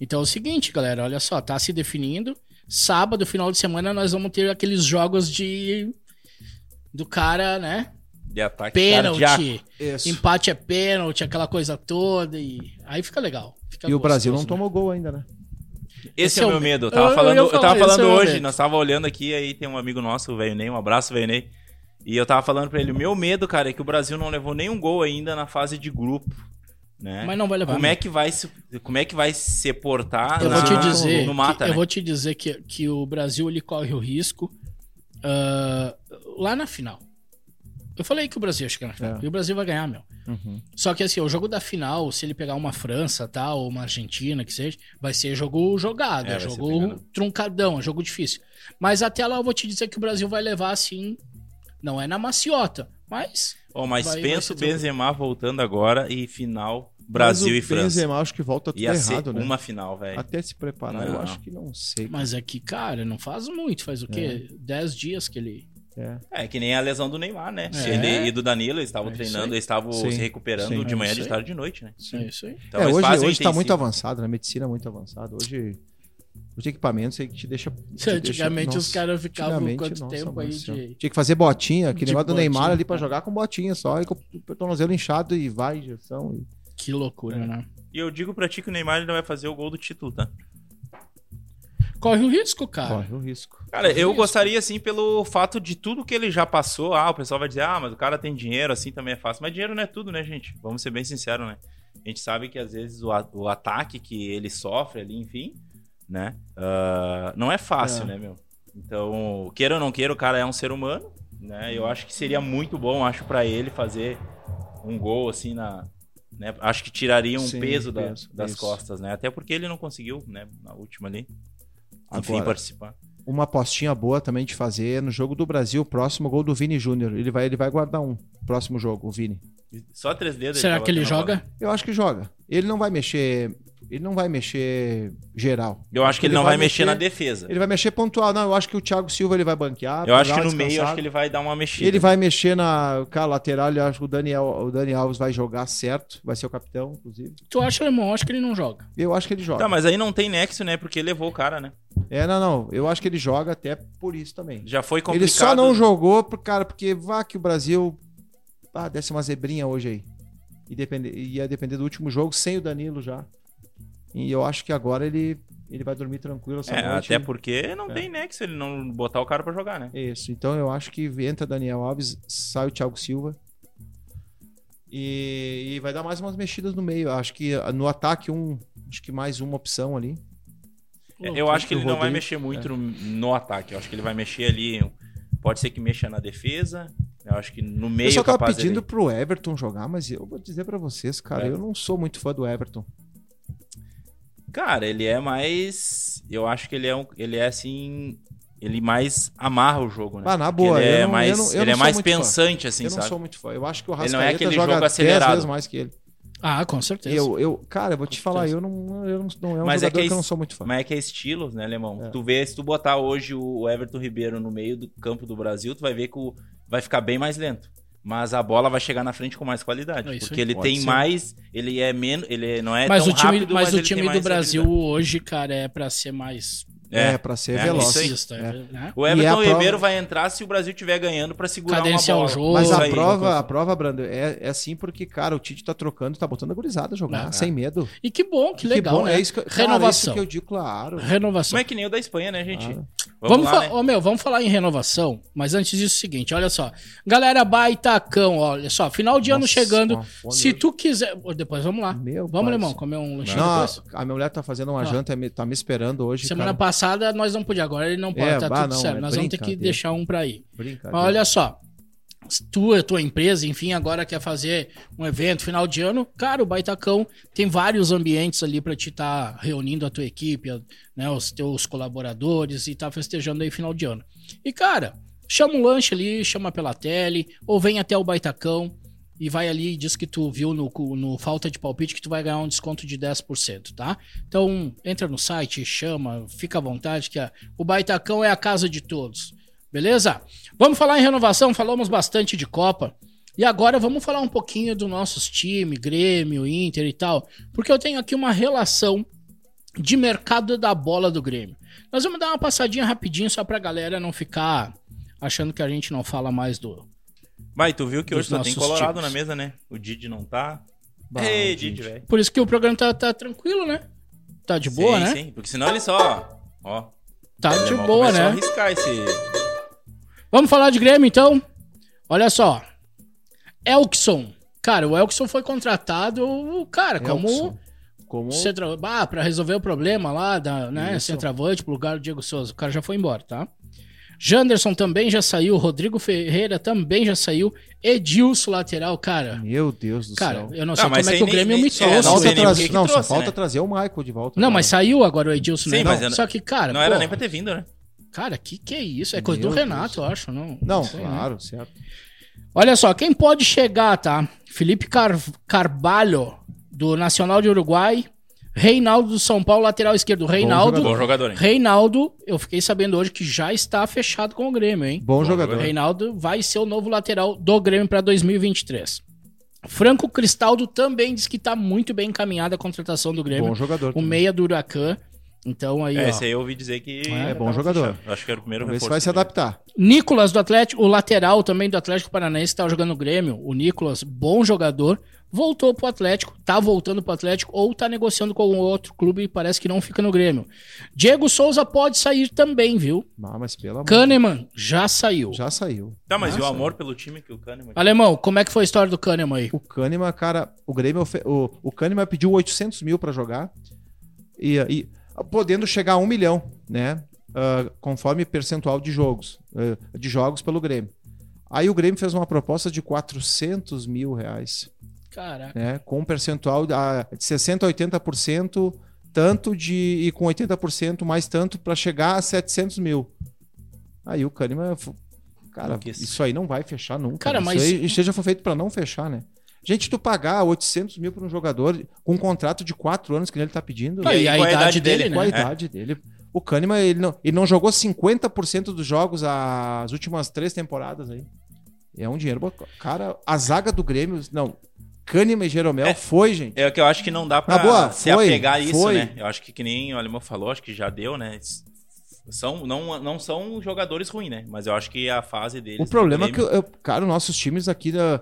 Então é o seguinte, galera, olha só, tá se definindo. Sábado, final de semana, nós vamos ter aqueles jogos de. Do cara, né? De ataque. Pênalti. Empate é pênalti, aquela coisa toda. E aí fica legal. fica E o Brasil não gostoso, né? tomou gol ainda, né? Esse Esse é o é meu o- medo. Eu Eu- tava eu falando, eu falar, tava falando é hoje, nós tava olhando aqui, aí tem um amigo nosso, o Velho Ney, um abraço, Velho Ney. E eu tava falando pra ele, o meu medo, cara, é que o Brasil não levou nenhum gol ainda na fase de grupo, né? Mas não vai levar. Como é que vai se, como é que vai se portar Eu na- vou te dizer, no mata, que, né? eu vou te dizer que, que o Brasil ele corre o risco ah, lá na final. Eu falei que o Brasil ia chegar na final. É. E o Brasil vai ganhar, meu. Uhum. Só que assim, o jogo da final, se ele pegar uma França, tá, ou uma Argentina, que seja, vai ser jogo jogado, É, é, jogo truncadão, é jogo difícil. Mas até lá eu vou te dizer que o Brasil vai levar assim, não é na maciota, mas Ó, mas vai- pensa o Benzema voltando agora e final Brasil Mas e o França. Benzema, acho que volta tudo Ia ser errado, né? uma final, velho. Até se preparar, eu Não. acho que não sei. mas é que, cara, não faz muito, faz o quê? Dez dias que ele É. É que nem a lesão do Neymar, né? É. Ele e do Danilo, eles estavam É treinando, eles estavam Sim. se recuperando Sim. de É manhã, de aí. tarde e de noite, né? É isso aí. Então é, hoje, fazem hoje tá muito avançado, né? Medicina é muito avançada. Hoje, os equipamentos aí que te deixa. te Antigamente deixa- os caras ficavam quanto nossa, tempo aí de. Tinha que fazer botinha, aquele negócio do Neymar botinha, ali pra é. jogar com botinha só, e com o tornozelo inchado e vai, injeção. E... Que loucura, É. né? E eu digo pra ti que o Neymar ainda vai fazer o gol do título, tá? Corre o risco, cara. Corre o risco. Cara, eu Isso. gostaria, assim, pelo fato de tudo que ele já passou. Ah, o pessoal vai dizer, ah, mas o cara tem dinheiro, assim também é fácil. Mas dinheiro não é tudo, né, gente? Vamos ser bem sinceros, né? A gente sabe que às vezes o, o ataque que ele sofre ali, enfim, né? ah, não é fácil, É. né, meu? Então, queira ou não queira, o cara é um ser humano, né? Eu acho que seria muito bom, acho, pra ele fazer um gol, assim, na. Né? Acho que tiraria um Sim, peso, da- peso, das isso. costas, né? Até porque ele não conseguiu, né, na última ali. Enfim, Agora, participar. uma apostinha boa também de fazer no jogo do Brasil, próximo gol do Vini Júnior. Ele vai, ele vai guardar um. Próximo jogo, o Vini. Só três dedos. Será que ele tendo a bola. joga? Eu acho que joga. Ele não vai mexer. Ele não vai mexer geral. Eu acho que ele não vai mexer na defesa. Ele vai mexer pontual. Não, eu acho que o Thiago Silva ele vai banquear. Eu acho que no meio, eu acho que ele vai dar uma mexida. Ele vai mexer na cara lateral, eu acho que o Daniel, o Dani Alves vai jogar certo, vai ser o capitão, inclusive. Tu acha, irmão? Acho que ele não joga. Eu acho que ele joga. Tá, mas aí não tem nexo, né? Porque levou o cara, né? É, não, não. Eu acho que ele joga até por isso também. Já foi complicado. Ele só não jogou, por- cara, porque vá que o Brasil ah, desce uma zebrinha hoje aí. E depender, ia depender do último jogo sem o Danilo já. E eu acho que agora ele, ele vai dormir tranquilo essa É, noite. até porque não É. tem nexo ele não botar o cara pra jogar, né? Isso, então eu acho que entra Daniel Alves, sai o Thiago Silva. E, e vai dar mais umas mexidas no meio. Acho que no ataque, um. Acho que mais uma opção ali. É, Eu acho que ele não vai mexer muito no, no ataque. Eu acho que ele vai mexer ali. Pode ser que mexa na defesa. Eu acho que no Eu meio só tava capaz pedindo dele- pro Everton jogar, mas eu vou dizer pra vocês, cara, É. eu não sou muito fã do Everton. Cara, ele é mais. Eu acho que ele é um. Ele é assim. Ele mais amarra o jogo, né? Ah, na boa, ele é não- mais, eu não- eu ele não é mais muito fã. pensante, assim, eu não sabe? sou muito fã. Eu acho que o Ele não é Rascaeta aquele joga jogo 10 acelerado. vezes mais que ele. Ah, com certeza. Eu, eu, cara, eu vou te Com falar, certeza. eu não, eu não, não é um Mas é jogador que que, é eu não sou muito fã. Mas é que é estilos, né, Alemão? É. Tu vê, se tu botar hoje o Everton Ribeiro no meio do campo do Brasil, tu vai ver que o, vai ficar bem mais lento. Mas a bola vai chegar na frente com mais qualidade. É porque ele Pode tem ser. mais. Ele é menos. Ele não é mas tão o time, rápido, mas mas o time do Brasil habilidade. hoje, cara, é pra ser mais É, pra ser É, veloz. isso aí. velocista, É. né? O Everton é prova- Ribeiro vai entrar se o Brasil estiver ganhando pra segurar Cadenciar uma o bola. jogo. Mas a aí, prova, a prova, Brando, é, é assim porque, cara, o Tite tá trocando, tá botando a gurizada a jogar, É. sem medo. E que bom, que legal, bom, né? é isso que, cara, Renovação. isso que eu digo, claro. Renovação. Não é que nem o da Espanha, né, gente? Claro. Vamos, lá, fa- né? ô, meu, vamos falar em renovação, mas antes disso é o seguinte, olha só. Galera baitacão, olha só, final de ano Nossa, chegando. uma fome Se tu quiser, depois vamos lá. Meu vamos, céu. comer um lanchinho Não, depois. a minha mulher tá fazendo uma Ó. janta, me- tá me esperando hoje, Semana cara. Passada nós não podíamos, agora ele não pode, É, tá bah, tudo não, certo. é nós vamos ter que deixar um ir. Brincadeira. Mas olha só, se tu, a tua empresa, enfim, agora quer fazer um evento final de ano, cara, o Baitacão tem vários ambientes ali pra te estar reunindo a tua equipe, né, os teus colaboradores e tá festejando aí final de ano. E cara, chama um lanche ali, chama pela tele, ou vem até o Baitacão e vai ali e diz que tu viu no, no Falta de Palpite que tu vai ganhar um desconto de 10%, tá? Então, entra no site, chama, fica à vontade que a- o Baitacão é a casa de todos. Beleza? Vamos falar em renovação, falamos bastante de Copa. E agora vamos falar um pouquinho dos nossos times, Grêmio, Inter e tal. Porque eu tenho aqui uma relação de mercado da bola do Grêmio. Nós vamos dar uma passadinha rapidinho só pra galera não ficar achando que a gente não fala mais do. Mas tu viu que hoje só tem Colorado times. na mesa, né? O Didi não tá. Bah, Ei, Didi, Didi. velho. Por isso que o programa tá, tá tranquilo, né? Tá de boa, sim, né? Sim, porque senão ele só. Ó. Tá de boa, né? arriscar esse. Vamos falar de Grêmio, então? Olha só. Elkson. Cara, o Elkson foi contratado, cara, como Elkson. Como centra... ah, pra resolver o problema lá da, né, Isso. centroavante pro lugar do Diego Souza. O cara já foi embora, tá? Janderson também já saiu, Rodrigo Ferreira também já saiu, Edilson lateral, cara. Meu Deus do Cara, céu. eu não sei Não, mas como é que o Grêmio nem- me é, trouxe. não não, só trouxe, falta né? trazer o Michael de volta. Não, cara. mas saiu agora o Edilson, né? Sim, mas Não, Só que, cara, Não era pô, nem pra ter vindo, né? cara, que que é isso? É coisa do Meu Renato, Deus. eu acho, não? Não, sei, né? claro, certo. Olha só, quem pode chegar, tá? Felipe Car Carvalho, do Nacional de Uruguai. Reinaldo do São Paulo, lateral esquerdo. Reinaldo. Bom jogador, hein? Reinaldo, eu fiquei sabendo hoje que já está fechado com o Grêmio, hein? Bom, Bom jogador. jogador. Reinaldo vai ser o novo lateral do Grêmio para 2023. Franco Cristaldo também diz que está muito bem encaminhada a contratação do Grêmio. Bom jogador. o também. meia do Huracan. Então aí, É, ó. esse aí eu ouvi dizer que. É, bom tava jogador. Acho que era o primeiro Vamos ver se reforço. vai se adaptar. Nicolas do Atlético, o lateral também do Atlético Paranaense, tá jogando no Grêmio. O Nicolas, bom jogador, voltou pro Atlético, tá voltando pro Atlético ou tá negociando com outro clube e parece que não fica no Grêmio. Diego Souza pode sair também, viu? Ah, mas pelo amor. Kahneman já saiu. Já saiu. Tá, mas e o amor pelo time que o Kahneman. Alemão, como é que foi a história do Kahneman aí? O Kahneman, cara, o Grêmio, o, o Kahneman pediu 800 mil pra jogar e, e podendo chegar a um milhão, né? Ah, conforme percentual de jogos, ah, de jogos pelo Grêmio. Aí o Grêmio fez uma proposta de 400 mil reais, Caraca. né? Com um percentual ah, de 60% a 80%, tanto de. e com 80% mais tanto para chegar a 700 mil. Aí o Kahneman. Cara, isso aí não vai fechar nunca. Cara, né? mas- Isso isso já foi feito para não fechar, né? Gente, tu pagar 800 mil para um jogador com um contrato de 4 anos que ele tá pedindo. Ah, e a é a idade idade dele, dele? Qual a né? É. idade dele? O Kahneman, ele não, ele não jogou 50% dos jogos as últimas três temporadas aí. É um dinheiro. Cara, a zaga do Grêmio. Não. Kahneman e Jeromel É. foi, gente. É que eu acho que não dá pra boa, se foi, apegar a isso, foi. né? Eu acho que que nem o Alemão falou, acho que já deu, né? São, não, não são jogadores ruins, né? Mas eu acho que a fase deles. O problema é que, eu- cara, os nossos times aqui da.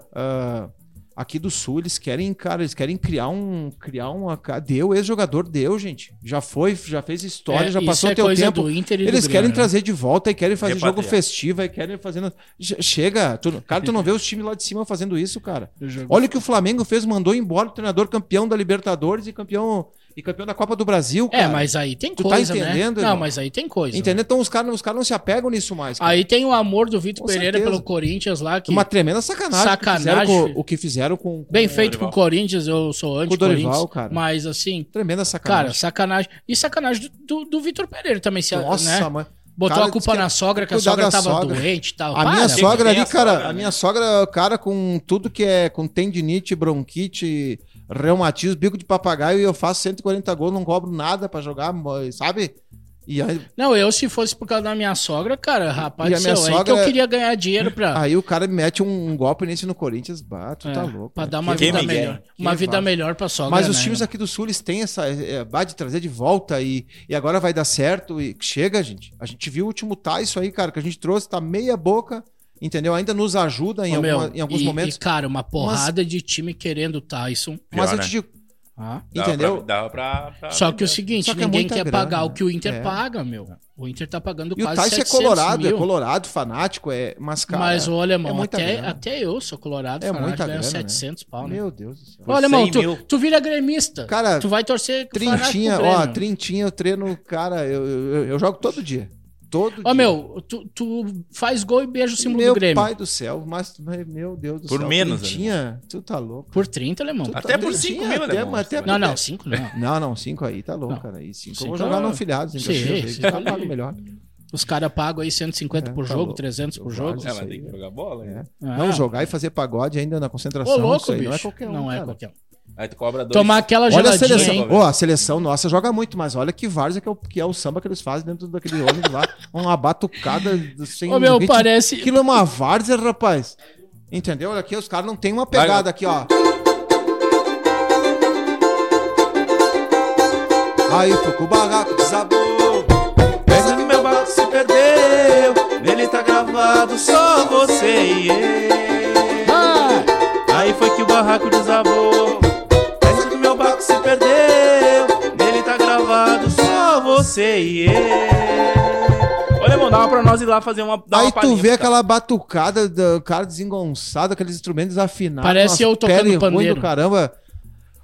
Aqui do sul, eles querem, cara, eles querem criar um. Criar uma. Deu, ex-jogador deu, gente. Já foi, já fez história, É, já isso passou é teu coisa tempo. do Inter e do Eles Grêmio, querem né? trazer de volta e querem fazer jogo Repatriar. festivo e querem fazendo. Che- Chega, tu, cara, tu não vê os times lá de cima fazendo isso, cara. Jogo- Olha o que o Flamengo fez, mandou embora o treinador campeão da Libertadores e campeão e campeão da Copa do Brasil, É, cara. mas aí tem Tu tá coisa, entendendo, né? Não, irmão? mas aí tem coisa. Entendeu? né? Então os caras os caras não se apegam nisso mais. cara. Aí tem o amor do Vitor Pereira certeza. pelo Corinthians lá, que Uma tremenda sacanagem, Sacanagem, O, que com, o que fizeram com, com bem feito com o Dorival. Corinthians, eu sou anti-Corinthians. Dorival, cara. Mas assim, Tremenda cara, sacanagem. sacanagem. E sacanagem do, do, do Vitor Pereira também, se, Nossa, né? mãe. Botou Cara, a culpa na é sogra, que a sogra tava sogra. doente e tal. A Para, minha sogra ali, cara, sogra, a né? minha sogra, cara, com tudo que é com tendinite, bronquite, reumatismo, bico de papagaio, e eu faço 140 gols, não cobro nada pra jogar, sabe? E aí, Não, eu se fosse por causa da minha sogra, cara, rapaz, E a minha céu, aí que sogra eu é- queria ganhar dinheiro pra, aí o cara me mete um, golpe nesse no Corinthians, bah, tu é, tá louco. pra né? dar uma Que vida melhor. Que Uma vida vaso. melhor pra sogra, Mas os né? times aqui do Sul, eles têm essa. É, é, de trazer de volta e, e agora vai dar certo. E chega, gente. A gente viu o último tá isso aí, cara, que a gente trouxe, tá meia boca, entendeu? Ainda nos ajuda em, Ô, meu, alguma- em alguns e- momentos. E, cara, uma porrada de time querendo o Tyson. mas Pior, eu né? te digo, Ah. Dava entendeu? Pra, pra, pra- Só que o seguinte, Só que é ninguém muita quer grana, pagar o né? que o Inter É. paga, meu. O Inter tá pagando E o quase Tyson é 700 colorado, mil. é colorado, fanático, é. Mas, cara. Mas, ô, alemão, é até, grana. até eu sou colorado, É fanático, ganho grana, né? 700 pau, né? Meu Deus do céu. Ô, alemão, 100 tu, tu vira gremista. Cara, tu vai torcer o Trintinha, ó, trintinha eu treino, cara, eu, eu, eu jogo todo dia. Todo Ó, dia. meu, tu, tu faz gol e beija o símbolo meu do Grêmio. pai do céu, mas, mas, meu Deus do Por céu. menos, Trintinha, tu tá louco. Por 30, alemão. Tu Até tá- por trintinha, 5 mil, até- alemão. até- Não, não, 5 não. Não, não, cinco aí tá louco, Não. cara. Aí cinco, eu Cinco vou jogar é- no filiados, Sim, sim. tá pago melhor. Os caras pagam aí 150 É, por tá jogo, louco. 300 por jogo. É, mas tem que é. jogar bola, né? É. Não, jogar e fazer pagode ainda na concentração. Ô, louco, isso aí bicho. não é qualquer um. Não é qualquer um. Aí tu cobra dois. Tomar aquela Olha a geladinha, seleção. hein? A seleção nossa joga muito, mas olha que várzea que é, o, que é o samba que eles fazem dentro daquele ônibus lá. Uma batucada sem Ô, meu, parece... Aquilo é uma várzea, rapaz. Entendeu? Olha aqui, os caras não tem uma pegada aqui, ó. Aí foi com o barraco, desabou. Pensa que meu barco se perdeu. Nele tá gravado só você e eu. Aí foi que o barraco desabou. Que se perdeu. Nele tá gravado só você e eu. Olha, irmão, dava pra nós ir lá fazer uma. dar uma Aí tu vê aquela batucada do cara desengonçado, aqueles instrumentos desafinados. Parece eu tocando ruim pandeiro. do caramba.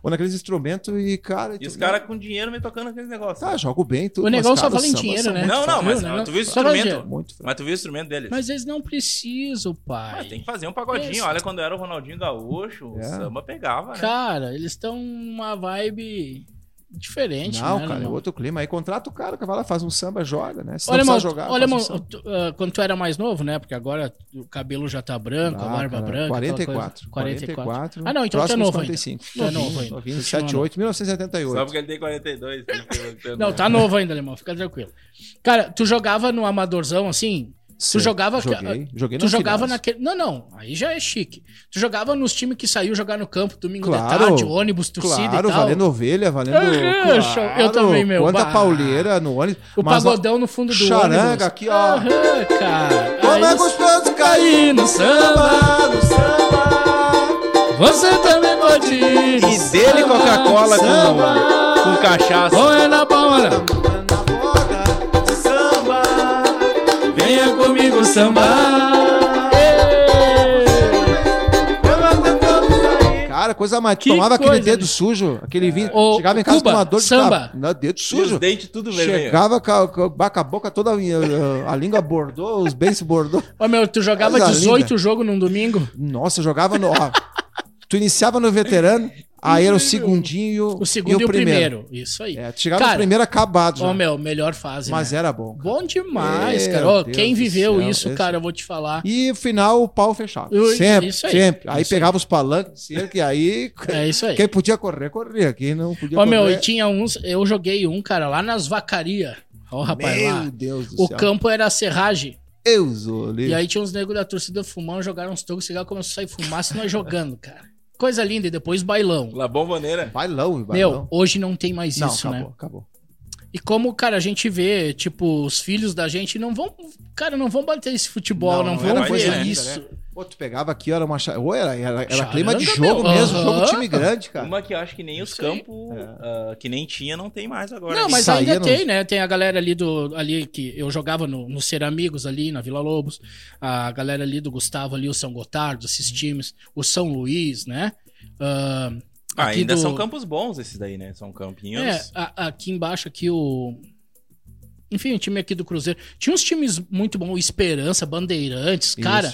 Ou naqueles instrumentos e, cara... E tu- os caras com dinheiro me tocando aquele negócio. Tá, jogo bem, tudo. O negócio só fala em dinheiro, né? Não, não, mas né? tu viu o instrumento. Muito. Mas tu viu o instrumento deles? Mas eles não precisam, pai. Mas tem que fazer um pagodinho. Esse- Olha, quando era o Ronaldinho Gaúcho, É. o samba pegava, né? Cara, eles estão numa vibe diferente, Não, né? cara, é outro clima. Aí contrata o cara que vai lá, faz um samba, joga, né? Se Olha, não irmão, jogar, olha, irmão, um tu, ah, quando tu era mais novo, né? Porque agora o cabelo já tá branco, a Ah, barba cara, branca. aquela 44. coisa. 44. 44. Ah, não, então próximos novo ainda. 45. Tu é novo ainda. Novinho, Continua 7, 8, 1978. Só porque ele tem 42. tem que- Não, tá novo ainda, alemão, fica tranquilo. Cara, tu jogava no amadorzão assim? Sim, jogava- Joguei, joguei Tu jogava Finais. naquele. Não, não, aí já é chique. Tu jogava nos times que saiu jogar no campo domingo Claro. de tarde, ônibus, torcida Claro, e tal. valendo ovelha, valendo. Aham, claro. Eu também, meu. Quanta Bah. pauleira no ônibus. O Mas, ó, pagodão no fundo do charanga ônibus. aqui, ó. Aham, cara. Como é gostoso cair no samba, no samba. Você também pode ir. E dele Coca-Cola com, com cachaça. Ou é na palma, Na sambar. Cara, coisa mais. Que tomava aquele coisa, dedo né? sujo, aquele vinho. Ô, chegava em casa Cuba, com uma dor de samba. cab- Não, dedo sujo. os dentes tudo vermelho. Chegava com a, com a- com a boca toda, eh, a língua bordou, os beiços bordou. Ô, meu, tu jogava Coisa 18 linda. jogos num domingo? Nossa, eu jogava no. Ó, tu iniciava no veterano, aí era o segundinho e o, O segundo e o primeiro. Isso aí. É, chegava Cara, no primeiro acabado já. Ô, meu, melhor fase, mas né? era bom. cara. Bom demais, Meu cara. Quem viveu céu, isso, esse- cara, eu vou te falar. E o final, o pau fechado. Eu- sempre, isso aí, sempre. Aí isso pegava os palanques cerca e aí. É isso aí. Quem podia correr, corria. Quem não podia Ô, correr. meu, e tinha uns. Eu joguei um, cara, lá nas vacarias. Ó, rapaz, Meu lá. Deus do O céu. campo era serragem. Deus, o livre. E aí tinha uns negros da torcida fumando, jogaram uns tocos, cigarro, começou a sair fumaça e nós jogando, cara. Coisa linda. E depois bailão. La Bomboneira. Bailão, bailão. Meu, hoje não tem mais não, isso, acabou, né? acabou. E como, cara, a gente vê, tipo, os filhos da gente não vão. Cara, não vão bater esse futebol, não, Não, não vão ver isso. né? Pô, tu pegava aqui, era uma. Ou era, era, era clima de meu. jogo mesmo, Aham. jogo time grande, cara. Uma que eu acho que nem os Isso aí. campos ah, que nem tinha, não tem mais agora. Não, mas ainda no- tem, né? Tem a galera ali do. Ali que eu jogava no, no Ser Amigos ali, na Vila Lobos. A galera ali do Gustavo ali, o São Gotardo, esses times. O São Luís, né? Ah, Ah, aqui ainda do- são campos bons esses daí, né? São campinhos. É, a- aqui embaixo, aqui o. Enfim, o time aqui do Cruzeiro. Tinha uns times muito bons, Esperança, Bandeirantes, cara.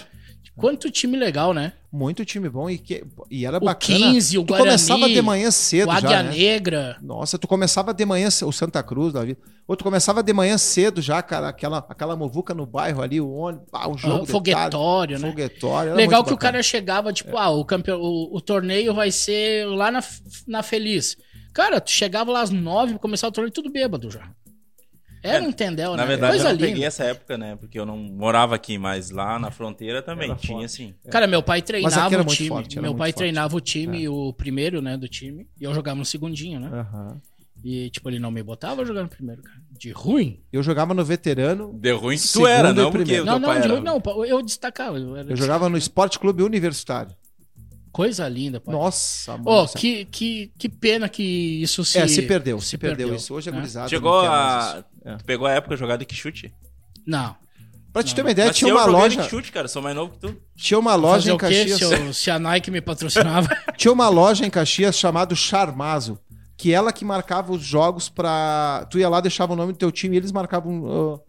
Quanto time legal, né? Muito time bom e, que, e era O bacana. 15, o tu Guarani, começava de manhã cedo o Águia já, né? Negra. Nossa, tu começava de manhã, o Santa Cruz da vida. Ou tu começava de manhã cedo já, cara, aquela, aquela muvuca no bairro ali, o ônibus, ah, o jogo. ah, foguetório, tarde, né? Foguetório. Legal que o bacana. cara chegava, tipo, ah, o, campeão, o, o torneio vai ser lá na, na Feliz. Cara, tu chegava lá às nove, começava o torneio tudo bêbado já. Era É, um tendel, Na né? verdade, Coisa eu não linda. peguei essa época, né? Porque eu não morava aqui, mas lá na fronteira também Era tinha, assim. Cara, meu pai treinava o time. forte, meu pai forte. treinava o time, É. o primeiro, né, do time. E eu jogava no segundinho, né? E, tipo, ele não me botava jogando no primeiro, cara. De ruim? Eu jogava no veterano, Deu ruim tu era, não porque Não, não, pai de era... ruim não. Eu destacava. Eu era eu jogava no Esporte Clube Universitário. Coisa linda, pai. Nossa, mano. Céu. que, que, que pena que isso se... É, se perdeu, se, perdeu. Isso hoje é né? gurizada. Chegou não a... É. Tu pegou a época jogada que chute? Não. Pra te ter uma ideia, Mas tinha eu uma loja, de chute, cara. Sou mais novo que tu. tinha uma loja em Caxias. se, eu- se a Nike me patrocinava? Tinha uma loja em Caxias chamado Charmazo, que ela que marcava os jogos pra. Tu ia lá, deixava o nome do teu time e eles marcavam uh,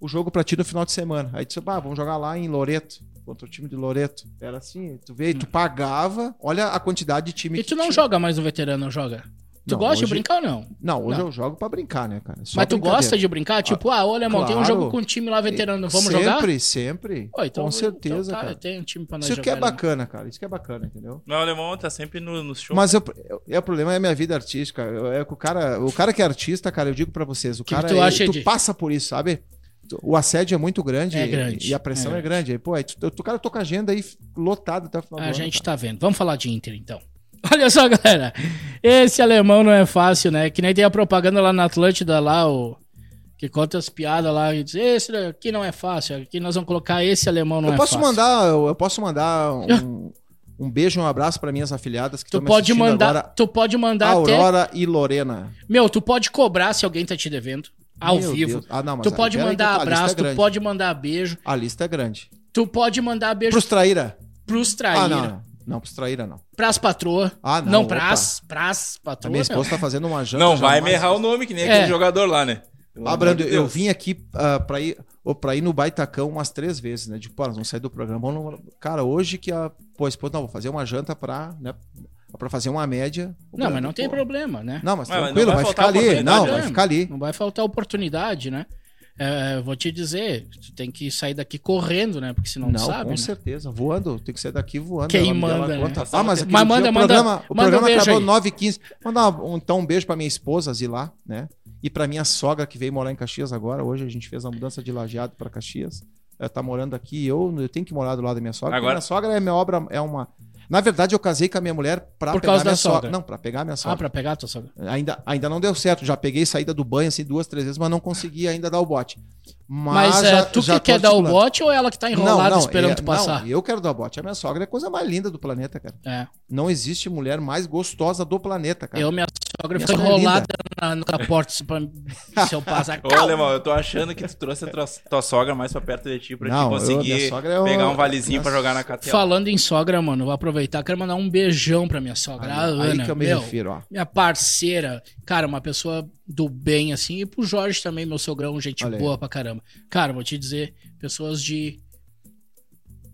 o jogo pra ti no final de semana. Aí tu disse, ah, vamos jogar lá em Loreto, contra o time de Loreto. Era assim, tu veio, tu pagava, olha a quantidade de time e que tu não tinha. joga mais no veterano, não joga? Tu Não, gosta de hoje- brincar ou não? Não, hoje Não. eu jogo pra brincar, né, cara? Só Mas tu gosta de brincar? Tipo, ah, olha, irmão, tem um Claro. jogo com um time lá veterano, vamos sempre, jogar? Sempre, sempre. Então- Com certeza, então tá, cara. Tem um time pra nós Isso jogar. que é né? bacana, cara. Isso que é bacana, entendeu? Mas o alemão tá sempre no, no show. Mas eu, eu- é, o problema é a minha vida artística. Eu- é que o cara, o cara que é artista, cara, eu digo pra vocês, o Que que cara tu é- tu passa por isso, sabe? O assédio é muito grande, É e- grande, e a pressão é é, grande. Aí, pô, aí tu, tu, cara tô com a agenda aí lotada até o final do A ano, gente cara. tá vendo. Vamos falar de Inter, então. Olha só, galera. Esse alemão não é fácil, né? Que nem tem a propaganda lá na Atlântida, lá, o... Que conta as piadas lá e diz, esse aqui não é fácil, aqui nós vamos colocar esse alemão não Eu é posso fácil. mandar, eu, eu posso mandar um, um beijo, um abraço pra minhas afiliadas que Tu pode mandar, agora. tu pode mandar até... Aurora e Lorena. Meu, tu pode cobrar se alguém tá te devendo, ao Meu vivo. Ah, não, mas Tu pode aí que mandar a lista abraço, é tu pode mandar beijo, A lista é grande. tu pode mandar beijo Pros traíra? pros traíra, Ah, não, não. Pros traíra não. pras patroas. Ah, não, Não, opa. pras, pras A patroas. minha esposa tá fazendo uma janta. Não vai me errar o nome, que nem É. aquele jogador lá, né? Pelo Ah, Brando, de eu vim aqui ah, pra, ir, ou pra ir no Baitacão umas três vezes, né? De, pô, nós vamos sair do programa. Vamos, cara, hoje que a. Pô, a esposa, não, vou fazer uma janta pra, né, pra fazer uma média. O Não, mas não tem pô, problema, né? Não, mas Mas não tranquilo, vai vai, faltar ficar ali. Não, vai ficar ali. Não vai faltar oportunidade, né? É, vou te dizer, tu tem que sair daqui correndo, né? Porque senão não, Não, sabe. com né? certeza. Voando, tem que sair daqui voando. Quem ela manda, uma né? Ah, mas Mas dia manda, o manda- programa, o manda um programa beijo acabou aí. 9h15. Mandar um, então um beijo pra minha esposa, Zilá, né? E pra minha sogra que veio morar em Caxias agora. Hoje a gente fez a mudança de lajeado pra Caxias. Ela tá morando aqui. Eu, eu tenho que morar do lado da minha sogra. Agora- Minha sogra é minha obra, é uma. Na verdade, eu casei com a minha mulher pra Por pegar causa minha da sogra. sogra. Não, pra pegar minha Ah, sogra. pra pegar a tua sogra. Ainda, ainda não deu certo. Já peguei saída do banho assim duas, três vezes, mas não consegui ainda dar o bote. Mas, Mas, é, já- tu já que quer dar o bote ou ela que tá enrolada esperando é- tu passar? Não, eu quero dar o bote. A minha sogra é a coisa mais linda do planeta, cara. É. Não existe mulher mais gostosa do planeta, cara. Eu, minha sogra, é enrolada na, no caporte pra, se eu passar. Ô, Alemão, eu tô achando que tu trouxe a tua, tua sogra mais pra perto de ti pra Não, te eu- conseguir sogra é o- pegar um valezinho minha- pra jogar na KTO. Falando em sogra, mano, vou aproveitar, quero mandar um beijão pra minha sogra, a aí, aí Ana. que eu me meu, refiro, ó. minha parceira, cara, uma pessoa do bem, assim, e pro Jorge também, meu sogrão, gente Olha aí. boa pra caramba. Cara, vou te dizer, pessoas de.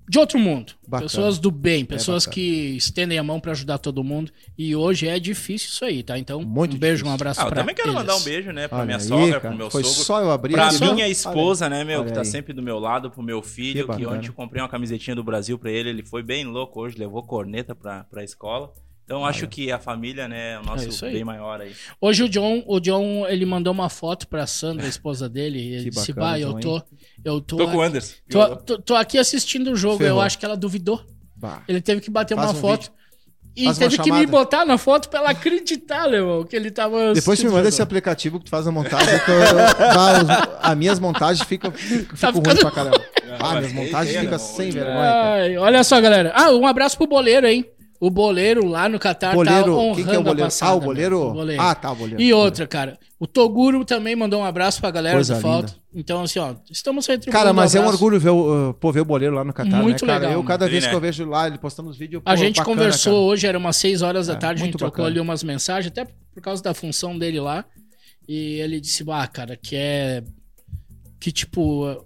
De outro mundo. Bacana. É Pessoas do bem, pessoas bacana. que estendem a mão pra ajudar todo mundo. E hoje é difícil isso aí, tá? Então, Muito um beijo, difícil. um abraço Ah, eu também quero eles. mandar um beijo, né, pra Olha minha aí, sogra, cara. pro meu Foi sogro. só eu abrir Pra minha Olha esposa, né, meu, Olha que tá aí. sempre do meu lado, pro meu filho, Que que, ontem eu comprei uma camisetinha do Brasil pra ele, ele foi bem louco hoje, levou corneta pra, pra escola. Então acho que a família, né, é o É nosso aí. bem maior aí. Hoje o John, o John, ele mandou uma foto pra Sandra, a esposa dele, e ele Que disse, bah, eu tô, eu tô, Tô com o Anderson. tô, tô- tô aqui assistindo o jogo, Ferrou. eu acho que ela duvidou. Bah. Ele teve que bater Faz uma um foto. E Faz teve que me botar na foto pra ela acreditar, Leão, que ele tava. Depois tu me manda esse aplicativo que tu faz a montagem. Que eu, os- as minhas montagens ficam fico Tá ruim ficando- pra caramba. Ah, minhas montagens ficam sem vergonha, cara. Olha só, galera. Ah, um abraço pro boleiro, hein? O boleiro lá no Catar tá Boleiro, honrando quem que é o a boleiro? passada, ah, o boleiro? O boleiro. Ah, tá, o boleiro. E outra, cara. O Toguro também mandou um abraço pra galera Coisa do Falta. Então, assim, ó, estamos retribuindo Cara, mas é um orgulho ver o, uh, pô, ver o boleiro lá no Catar, Muito né, cara? legal, eu, cada mano. vez que eu né? vejo lá, ele postando os vídeos, A gente bacana, conversou cara. hoje, era umas 6 horas da É, tarde, a gente trocou bacana. ali umas mensagens, até por causa da função dele lá. E ele disse, ah, cara, que é. Que tipo.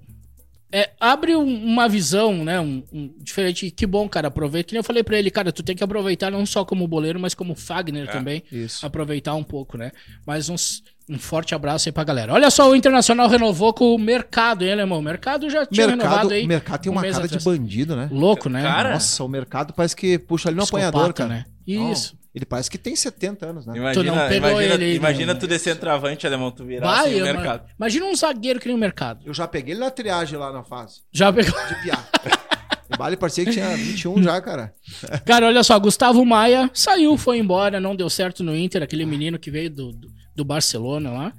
É, abre um- uma visão, né? Um, um- diferente. Que bom, cara, aproveita. Que nem eu falei pra ele, cara, tu tem que aproveitar não só como boleiro, mas como Fagner É, também. Isso. Aproveitar um pouco, né? Mas uns- um forte abraço aí pra galera. Olha só, o Internacional renovou com o mercado, hein, alemão? O mercado já tinha Mercado, renovado aí. mercado tem um uma cara de atrás. bandido, né? Louco, né? Cara, Nossa, o mercado parece que puxa ali no Psicopata, apanhador, cara. né? Isso. Ele parece que tem 70 anos, né? Imagina, não pegou imagina, ele aí, imagina né? tu de centroavante, alemão, tu virar Vai, assim, o eu- mercado. imagina um zagueiro que nem o mercado. Eu já peguei ele na triagem lá na fase, Já pegou. de piá. o Bale parecia que tinha 21 já, cara. Cara, olha só, Gustavo Maia saiu, foi embora, não deu certo no Inter, aquele menino que veio do, do, do Barcelona lá,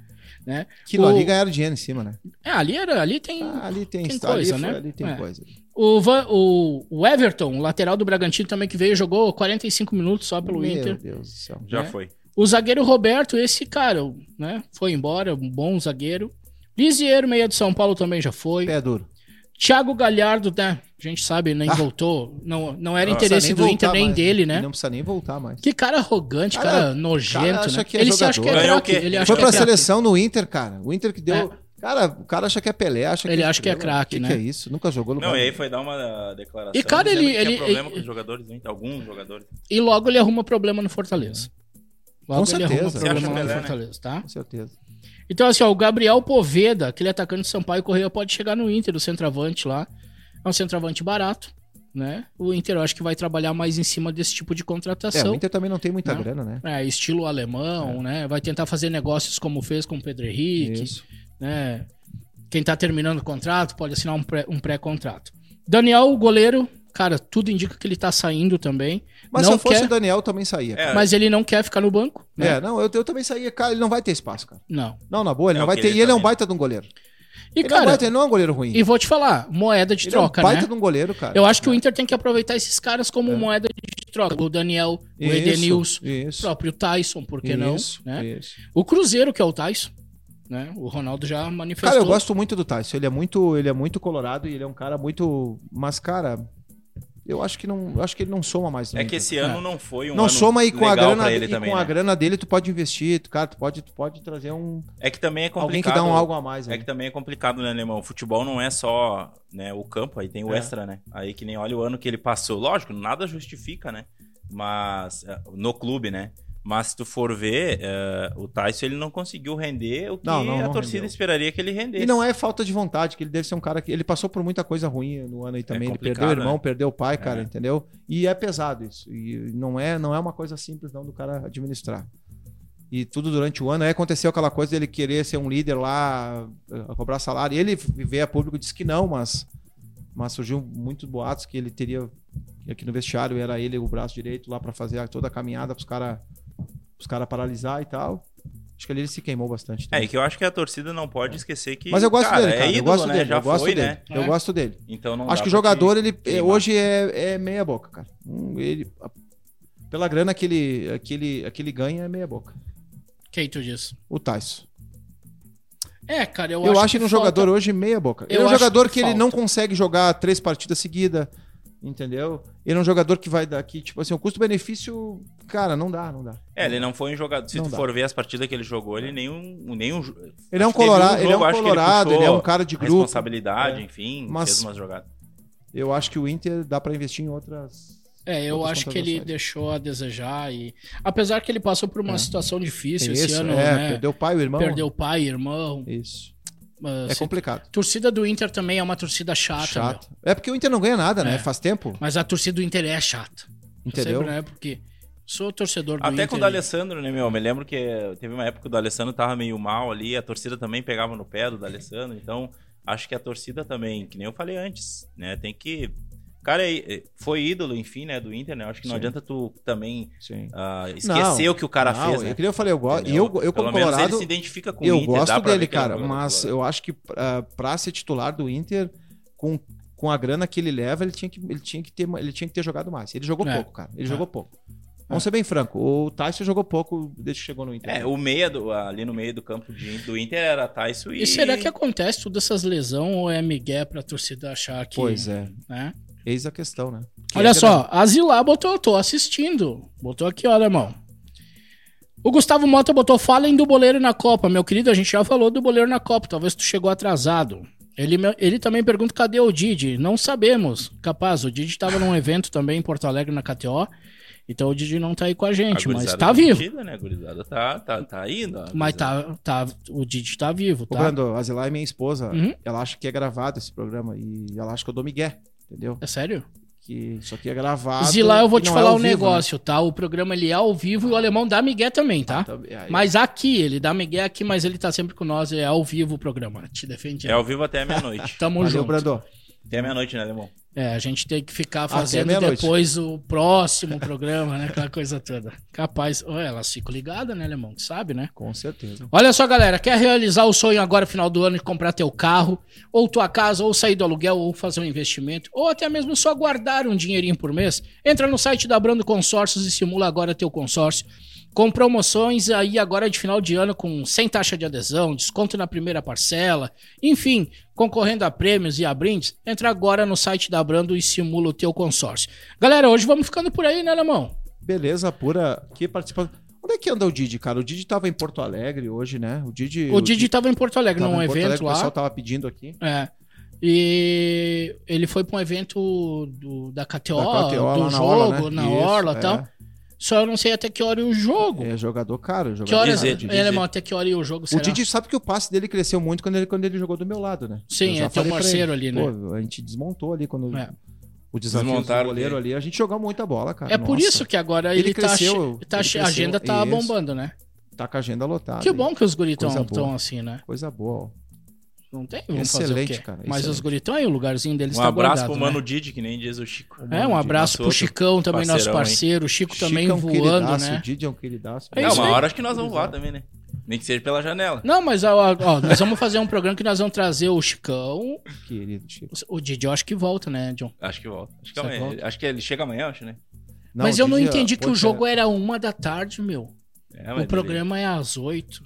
né? Aquilo O- ali ganharam dinheiro em cima, né? É, ali, era, ali tem... Ah, ali tem, Tem ali coisa, foi- né? Ali tem É. coisa. O, Van- o, o Everton, o lateral do Bragantino também que veio, jogou 45 minutos só pelo Meu Inter. Deus do céu. Já né? foi. O zagueiro Roberto, esse cara, né? Foi embora, um bom zagueiro. Lisieiro, meia de São Paulo também já foi. Pé duro. Thiago Galhardo, né? A gente sabe, nem Ah. voltou. Não, não era Não interesse do Inter nem mais. dele, né? Não precisa nem voltar mais. Que cara arrogante, cara, Cara, nojento, cara acha né? que é ele se acha que é jogador. O craque. Ele acha Foi que pra é craque. seleção no Inter, cara. O Inter que deu. Cara, o cara acha que é Pelé, acha Ele que acha que é craque, Que né? Que é isso? Nunca jogou no Não, e aí foi dar uma declaração. E, cara, ele- que tinha ele- problema ele- com os jogadores, hein? alguns jogadores. E logo ele arruma problema no Fortaleza. Logo Com ele arruma certeza. problema no Pelé, né? Fortaleza, tá? Com certeza. Então, assim, ó, o Gabriel Poveda, aquele atacante de Sampaio Correia, pode chegar no Inter, o centroavante lá. É um centroavante barato, né? O Inter eu acho que vai trabalhar mais em cima desse tipo de É, contratação. o Inter também não tem muita Não. grana, né? É, estilo alemão, né? Vai tentar fazer negócios como fez com o Pedro Henrique, Isso. Né? Quem tá terminando o contrato pode assinar um pré- um pré-contrato. Daniel, o goleiro, cara, tudo indica que ele tá saindo também. Mas não se eu fosse quer, o Daniel, eu também saía. É, mas ele não quer ficar no banco. né? É, não, eu, eu também saía. Cara, ele não vai ter espaço, cara. Não. Não, na boa, ele É não o vai ter. ele E ele é um também- baita de um goleiro. E, ele, não cara, vai ter, ele não é um goleiro ruim. e vou te falar, moeda de ele troca, é um baita né? de um goleiro, cara. Eu acho que o Inter tem que aproveitar esses caras como moeda de troca. O Daniel, o Isso, Edenilson, o Isso. próprio Tyson, por que não? Isso, Né? isso. O Cruzeiro, que é o Tyson, né? O Ronaldo já manifestou. Cara, eu gosto muito do Tyson. Ele é muito, ele é muito colorado e ele é um cara muito. Mas, cara, eu acho que não. eu acho que ele não soma mais. É que esse ano não foi um não ano soma e com a grana pra ele e também, com a né? grana dele tu pode investir, tu, cara, tu pode, tu pode trazer um É que também é complicado. alguém que dá um algo a mais. É aí. que também é complicado, né, Alemão? O futebol não é só né, o campo, aí tem o É. extra, né? Aí que nem olha o ano que ele passou. Lógico, nada justifica, né? Mas é, no clube, né? Mas se tu for ver, é, o Tyson ele não conseguiu render o que Não, não, a não torcida rendeu. esperaria que ele rendesse. E não é falta de vontade, que ele deve ser um cara que. Ele passou por muita coisa ruim no ano aí também. ele complicado, perdeu o irmão, né? perdeu o pai, cara, É. entendeu? E é pesado isso. E não é, não é uma coisa simples, não, do cara administrar. E tudo durante o ano. Aí aconteceu aquela coisa dele querer ser um líder lá, eh, cobrar salário. E ele veio a público disse que não, mas, mas surgiu muitos boatos que ele teria. que Aqui no vestiário era ele o braço direito lá para fazer toda a caminhada pros caras os cara paralisar e tal. Acho que ali ele se queimou bastante. É, também. e que eu acho que a torcida não pode esquecer que. Mas eu gosto cara, dele, cara. É eu ídolo, gosto né? dele. Já eu gosto foi, dele. né? Eu É. gosto dele. Então não Acho que o jogador, ele queimar. hoje é, é meia boca, cara. Hum, Ele, a- pela grana que ele, que, ele, que ele ganha, é meia boca. Quem tu diz? O Tyson. É, cara, eu, Eu, acho, acho que no falta- jogador hoje, meia boca. Ele Eu é um jogador que que, ele não consegue jogar três partidas seguidas, entendeu? Ele é um jogador que vai daqui, tipo assim, o custo-benefício, cara, não dá, não dá. É, ele não foi um jogador. Se Não tu dá. for ver as partidas que ele jogou, ele nenhum. nenhum Ele é um acho que teve colorado, ele é jogo, um colorado, ele, é puxou um cara de grupo. Responsabilidade, É. enfim, Mas- fez umas jogadas. Eu acho que o Inter dá pra investir em outras. É, eu outras acho que ele deixou a desejar e apesar que ele passou por uma É. situação difícil esse Isso, ano, é, né? perdeu o pai, o irmão. Perdeu o pai, irmão. Isso. Mas, É complicado. torcida do Inter também é uma torcida chata, Chato. meu. É porque o Inter não ganha nada, né? É. Faz tempo. Mas a torcida do Inter é chata. Entendeu? Sempre, né? Porque sou torcedor do Até Inter. com o D'Alessandro, né, meu? Me lembro que teve uma época que o D'Alessandro tava meio mal ali, a torcida também pegava no pé do D'Alessandro, então acho que a torcida também, que nem eu falei antes, né, tem que... Cara, é- é- foi ídolo, enfim, né, do Inter, né? Acho que não Sim. adianta tu também ah, esquecer Não, o que o cara Não, fez, né? É eu falei, eu gosto. E eu, eu como Pelo menos Colorado, ele se identifica com o eu Inter, dá gosto dele, é um cara. Mas eu acho que ah, pra ser titular do Inter, com com a grana que ele leva, ele tinha que, ele tinha que, ter, ele tinha que ter jogado mais. Ele jogou É. pouco, cara. Ele É. jogou pouco. Vamos ser bem franco. O Tyson jogou pouco desde que chegou no Inter. É, o meia do, ali no meio do campo de- do Inter era Tyson e. E será que acontece todas essas lesões ou é migué pra torcida achar que... Pois é. né? Eis a questão, né? Que Olha é só, a Zilá botou, tô assistindo. Botou aqui, ó, irmão. O Gustavo Mota botou, falem do boleiro na Copa. Meu querido, a gente já falou do boleiro na Copa, talvez tu chegou atrasado. Ele, ele também pergunta, cadê o Didi? Não sabemos. Capaz, o Didi tava num evento também em Porto Alegre, na KTO. Então o Didi não tá aí com a A gente, mas gurizada tá vivo. metida, né? A gurizada tá, tá, tá indo. a Mas tá, tá, o Didi tá vivo, Ô, tá? Brando, a Zilá é minha esposa. Uhum. Ela acha que é gravado esse programa. E ela acha que eu dou migué, entendeu? É sério? Que isso aqui é gravado. Zilá, eu vou te não falar é um vivo, negócio, tá? O programa ele é ao vivo e o alemão dá migué também, né? tá? Então, aí- Mas aqui, ele dá migué aqui, mas ele tá sempre com nós, é ao vivo o programa. Te defende. É ao vivo até meia-noite. Tamo Valeu, junto. Até meia-noite, né, Alemão? É, a gente tem que ficar fazendo depois o próximo programa, né? Aquela coisa toda. Capaz. Olha, elas ficam ligadas, né, alemão? Tu sabe, né? Com certeza. Olha só, galera, quer realizar o sonho agora, final do ano, de comprar teu carro, ou tua casa, ou sair do aluguel, ou fazer um investimento, ou até mesmo só guardar um dinheirinho por mês? Entra no site da Brando Consórcios e simula agora teu consórcio. Com promoções aí agora de final de ano, com sem taxa de adesão, desconto na primeira parcela, enfim, concorrendo a prêmios e a brindes, entra agora no site da Brando e simula o teu consórcio. Galera, hoje vamos ficando por aí, né, Alemão? Beleza, pura. Que participação. Onde é que anda o Didi, cara? O Didi tava em Porto Alegre hoje, né? O Didi. O Didi tava em Porto Alegre, num em Porto evento Alegre, O lá. pessoal tava pedindo aqui. É. E ele foi pra um evento do, da KTO, Da KTO do lá na jogo, Orla, né? na Isso, Orla e é. tal. Só eu não sei até que hora é o jogo. É jogador caro. Jogador que horas, caro, Dizer, o Didi. é, alemão, até que hora é o jogo, O será? Didi sabe que o passe dele cresceu muito quando ele, quando ele jogou do meu lado, né? Sim, é teu parceiro ali, né? Pô, a gente desmontou ali quando É. o desafio do goleiro dele. ali. A gente jogou muita bola, cara. É por Nossa, isso que agora Ele ele, tá, cresceu, tá ele che- a cresceu, agenda tá isso. bombando, né? Tá com a agenda lotada. que bom que os guritão Coisa estão assim, né? Coisa boa, ó. Não tem, vamos fazer o Excelente, quê? cara, Mas os excelente. guritão aí, o lugarzinho deles Um tá abraço guardado, pro né? Mano Didi, que nem diz o Chico. É, um abraço pro Nosso Chicão também, nosso parceiro. O Chico Chico também é um voando, queridaço, né? O Didi é um queridaço. É É, isso uma aí. hora acho que nós vamos voar também, né? Nem que seja pela janela. Não, mas ó, ó, nós vamos fazer um programa que nós vamos trazer o Chicão. Querido Chico. O Didi eu acho que volta, né, John? Acho que volta. Acho que, amanhã. volta? acho que ele chega amanhã, acho, né? mas o eu não Didi, entendi ó, que o poxa, jogo era uma da tarde, meu. É, mas o programa é às oito.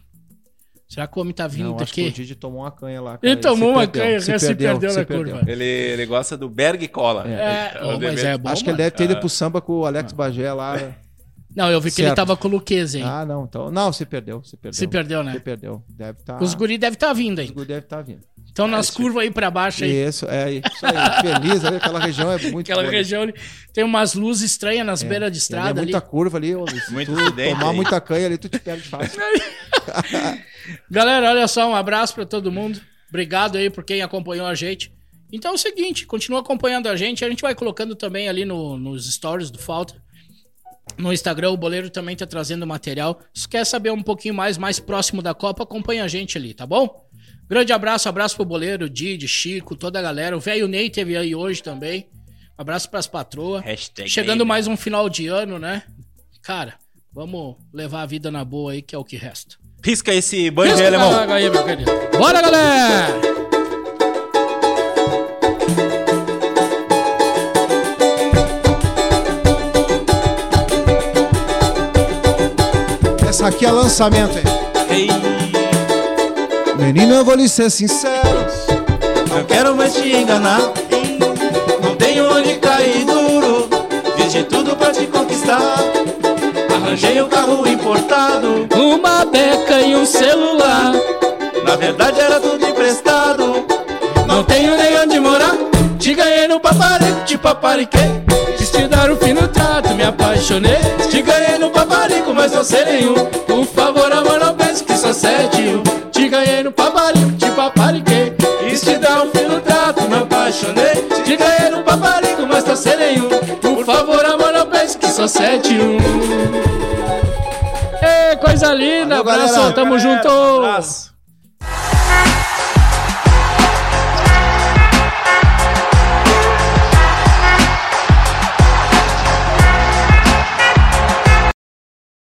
Será que o homem tá vindo Não, acho que o? Didi tomou uma canha lá. Ele cara, tomou se uma perdeu, canha, se se perdeu na se curva. Ele, ele gosta do Berg e Cola. É, o oh, mas é bom, Acho que ele deve ter ido pro samba com o Alex Bagé lá. Não, eu vi que ele Certo. tava com o Luqueza, hein? Ah, não. Então, não, se perdeu. Se perdeu. Se perdeu, né? Se perdeu. Deve estar. Os guri devem estar vindo aí. Os guri deve estar vindo. Estão nas curvas aí pra baixo aí. Isso, é isso aí. Feliz ali, aquela região é muito Aquela boa. região ali. Tem umas luzes estranhas nas É, beiras de tem estrada ali, ali. muita curva ali. ó, Se Muito tu acidente tomar aí. muita canha ali, tu te perde fácil. Galera, olha só, um abraço pra todo mundo. Obrigado aí por quem acompanhou a gente. Então é o seguinte, continua acompanhando a gente. A gente vai colocando também ali no- nos stories do Falta. No Instagram, o Boleiro também tá trazendo material. Se quer saber um pouquinho mais, mais próximo da Copa, acompanha a gente ali, tá bom? Grande abraço, abraço pro Boleiro, Didi, Chico, toda a galera. O velho Ney teve aí hoje também. Um abraço pras patroas. Hashtag Chegando Ney, mais um final de ano, né? Cara, vamos levar a vida na boa aí, que é o que resta. Risca esse banho Risca alemão. aí, meu querido. Bora, galera! Essa aqui é lançamento, hein? Ei, Menino, eu vou lhe ser sincero. não quero mais te enganar. Não tenho onde cair duro. Fiz de tudo pra te conquistar. Arranjei um carro importado. Uma beca e um celular. Na verdade era tudo emprestado. Não tenho nem onde morar. Te ganhei no paparico, te papariquei. Quis te dar um fino trato, me apaixonei. Te ganhei no paparico, mas não sei nenhum. Por favor, amor, não pense que sou sete apaixonei. Te ganhei no paparico, mas não sei nenhum. Por favor, amor, não pense que sou sete e um. Ei, coisa linda, Valeu, abraço, galera. tamo Galera, junto. abraço.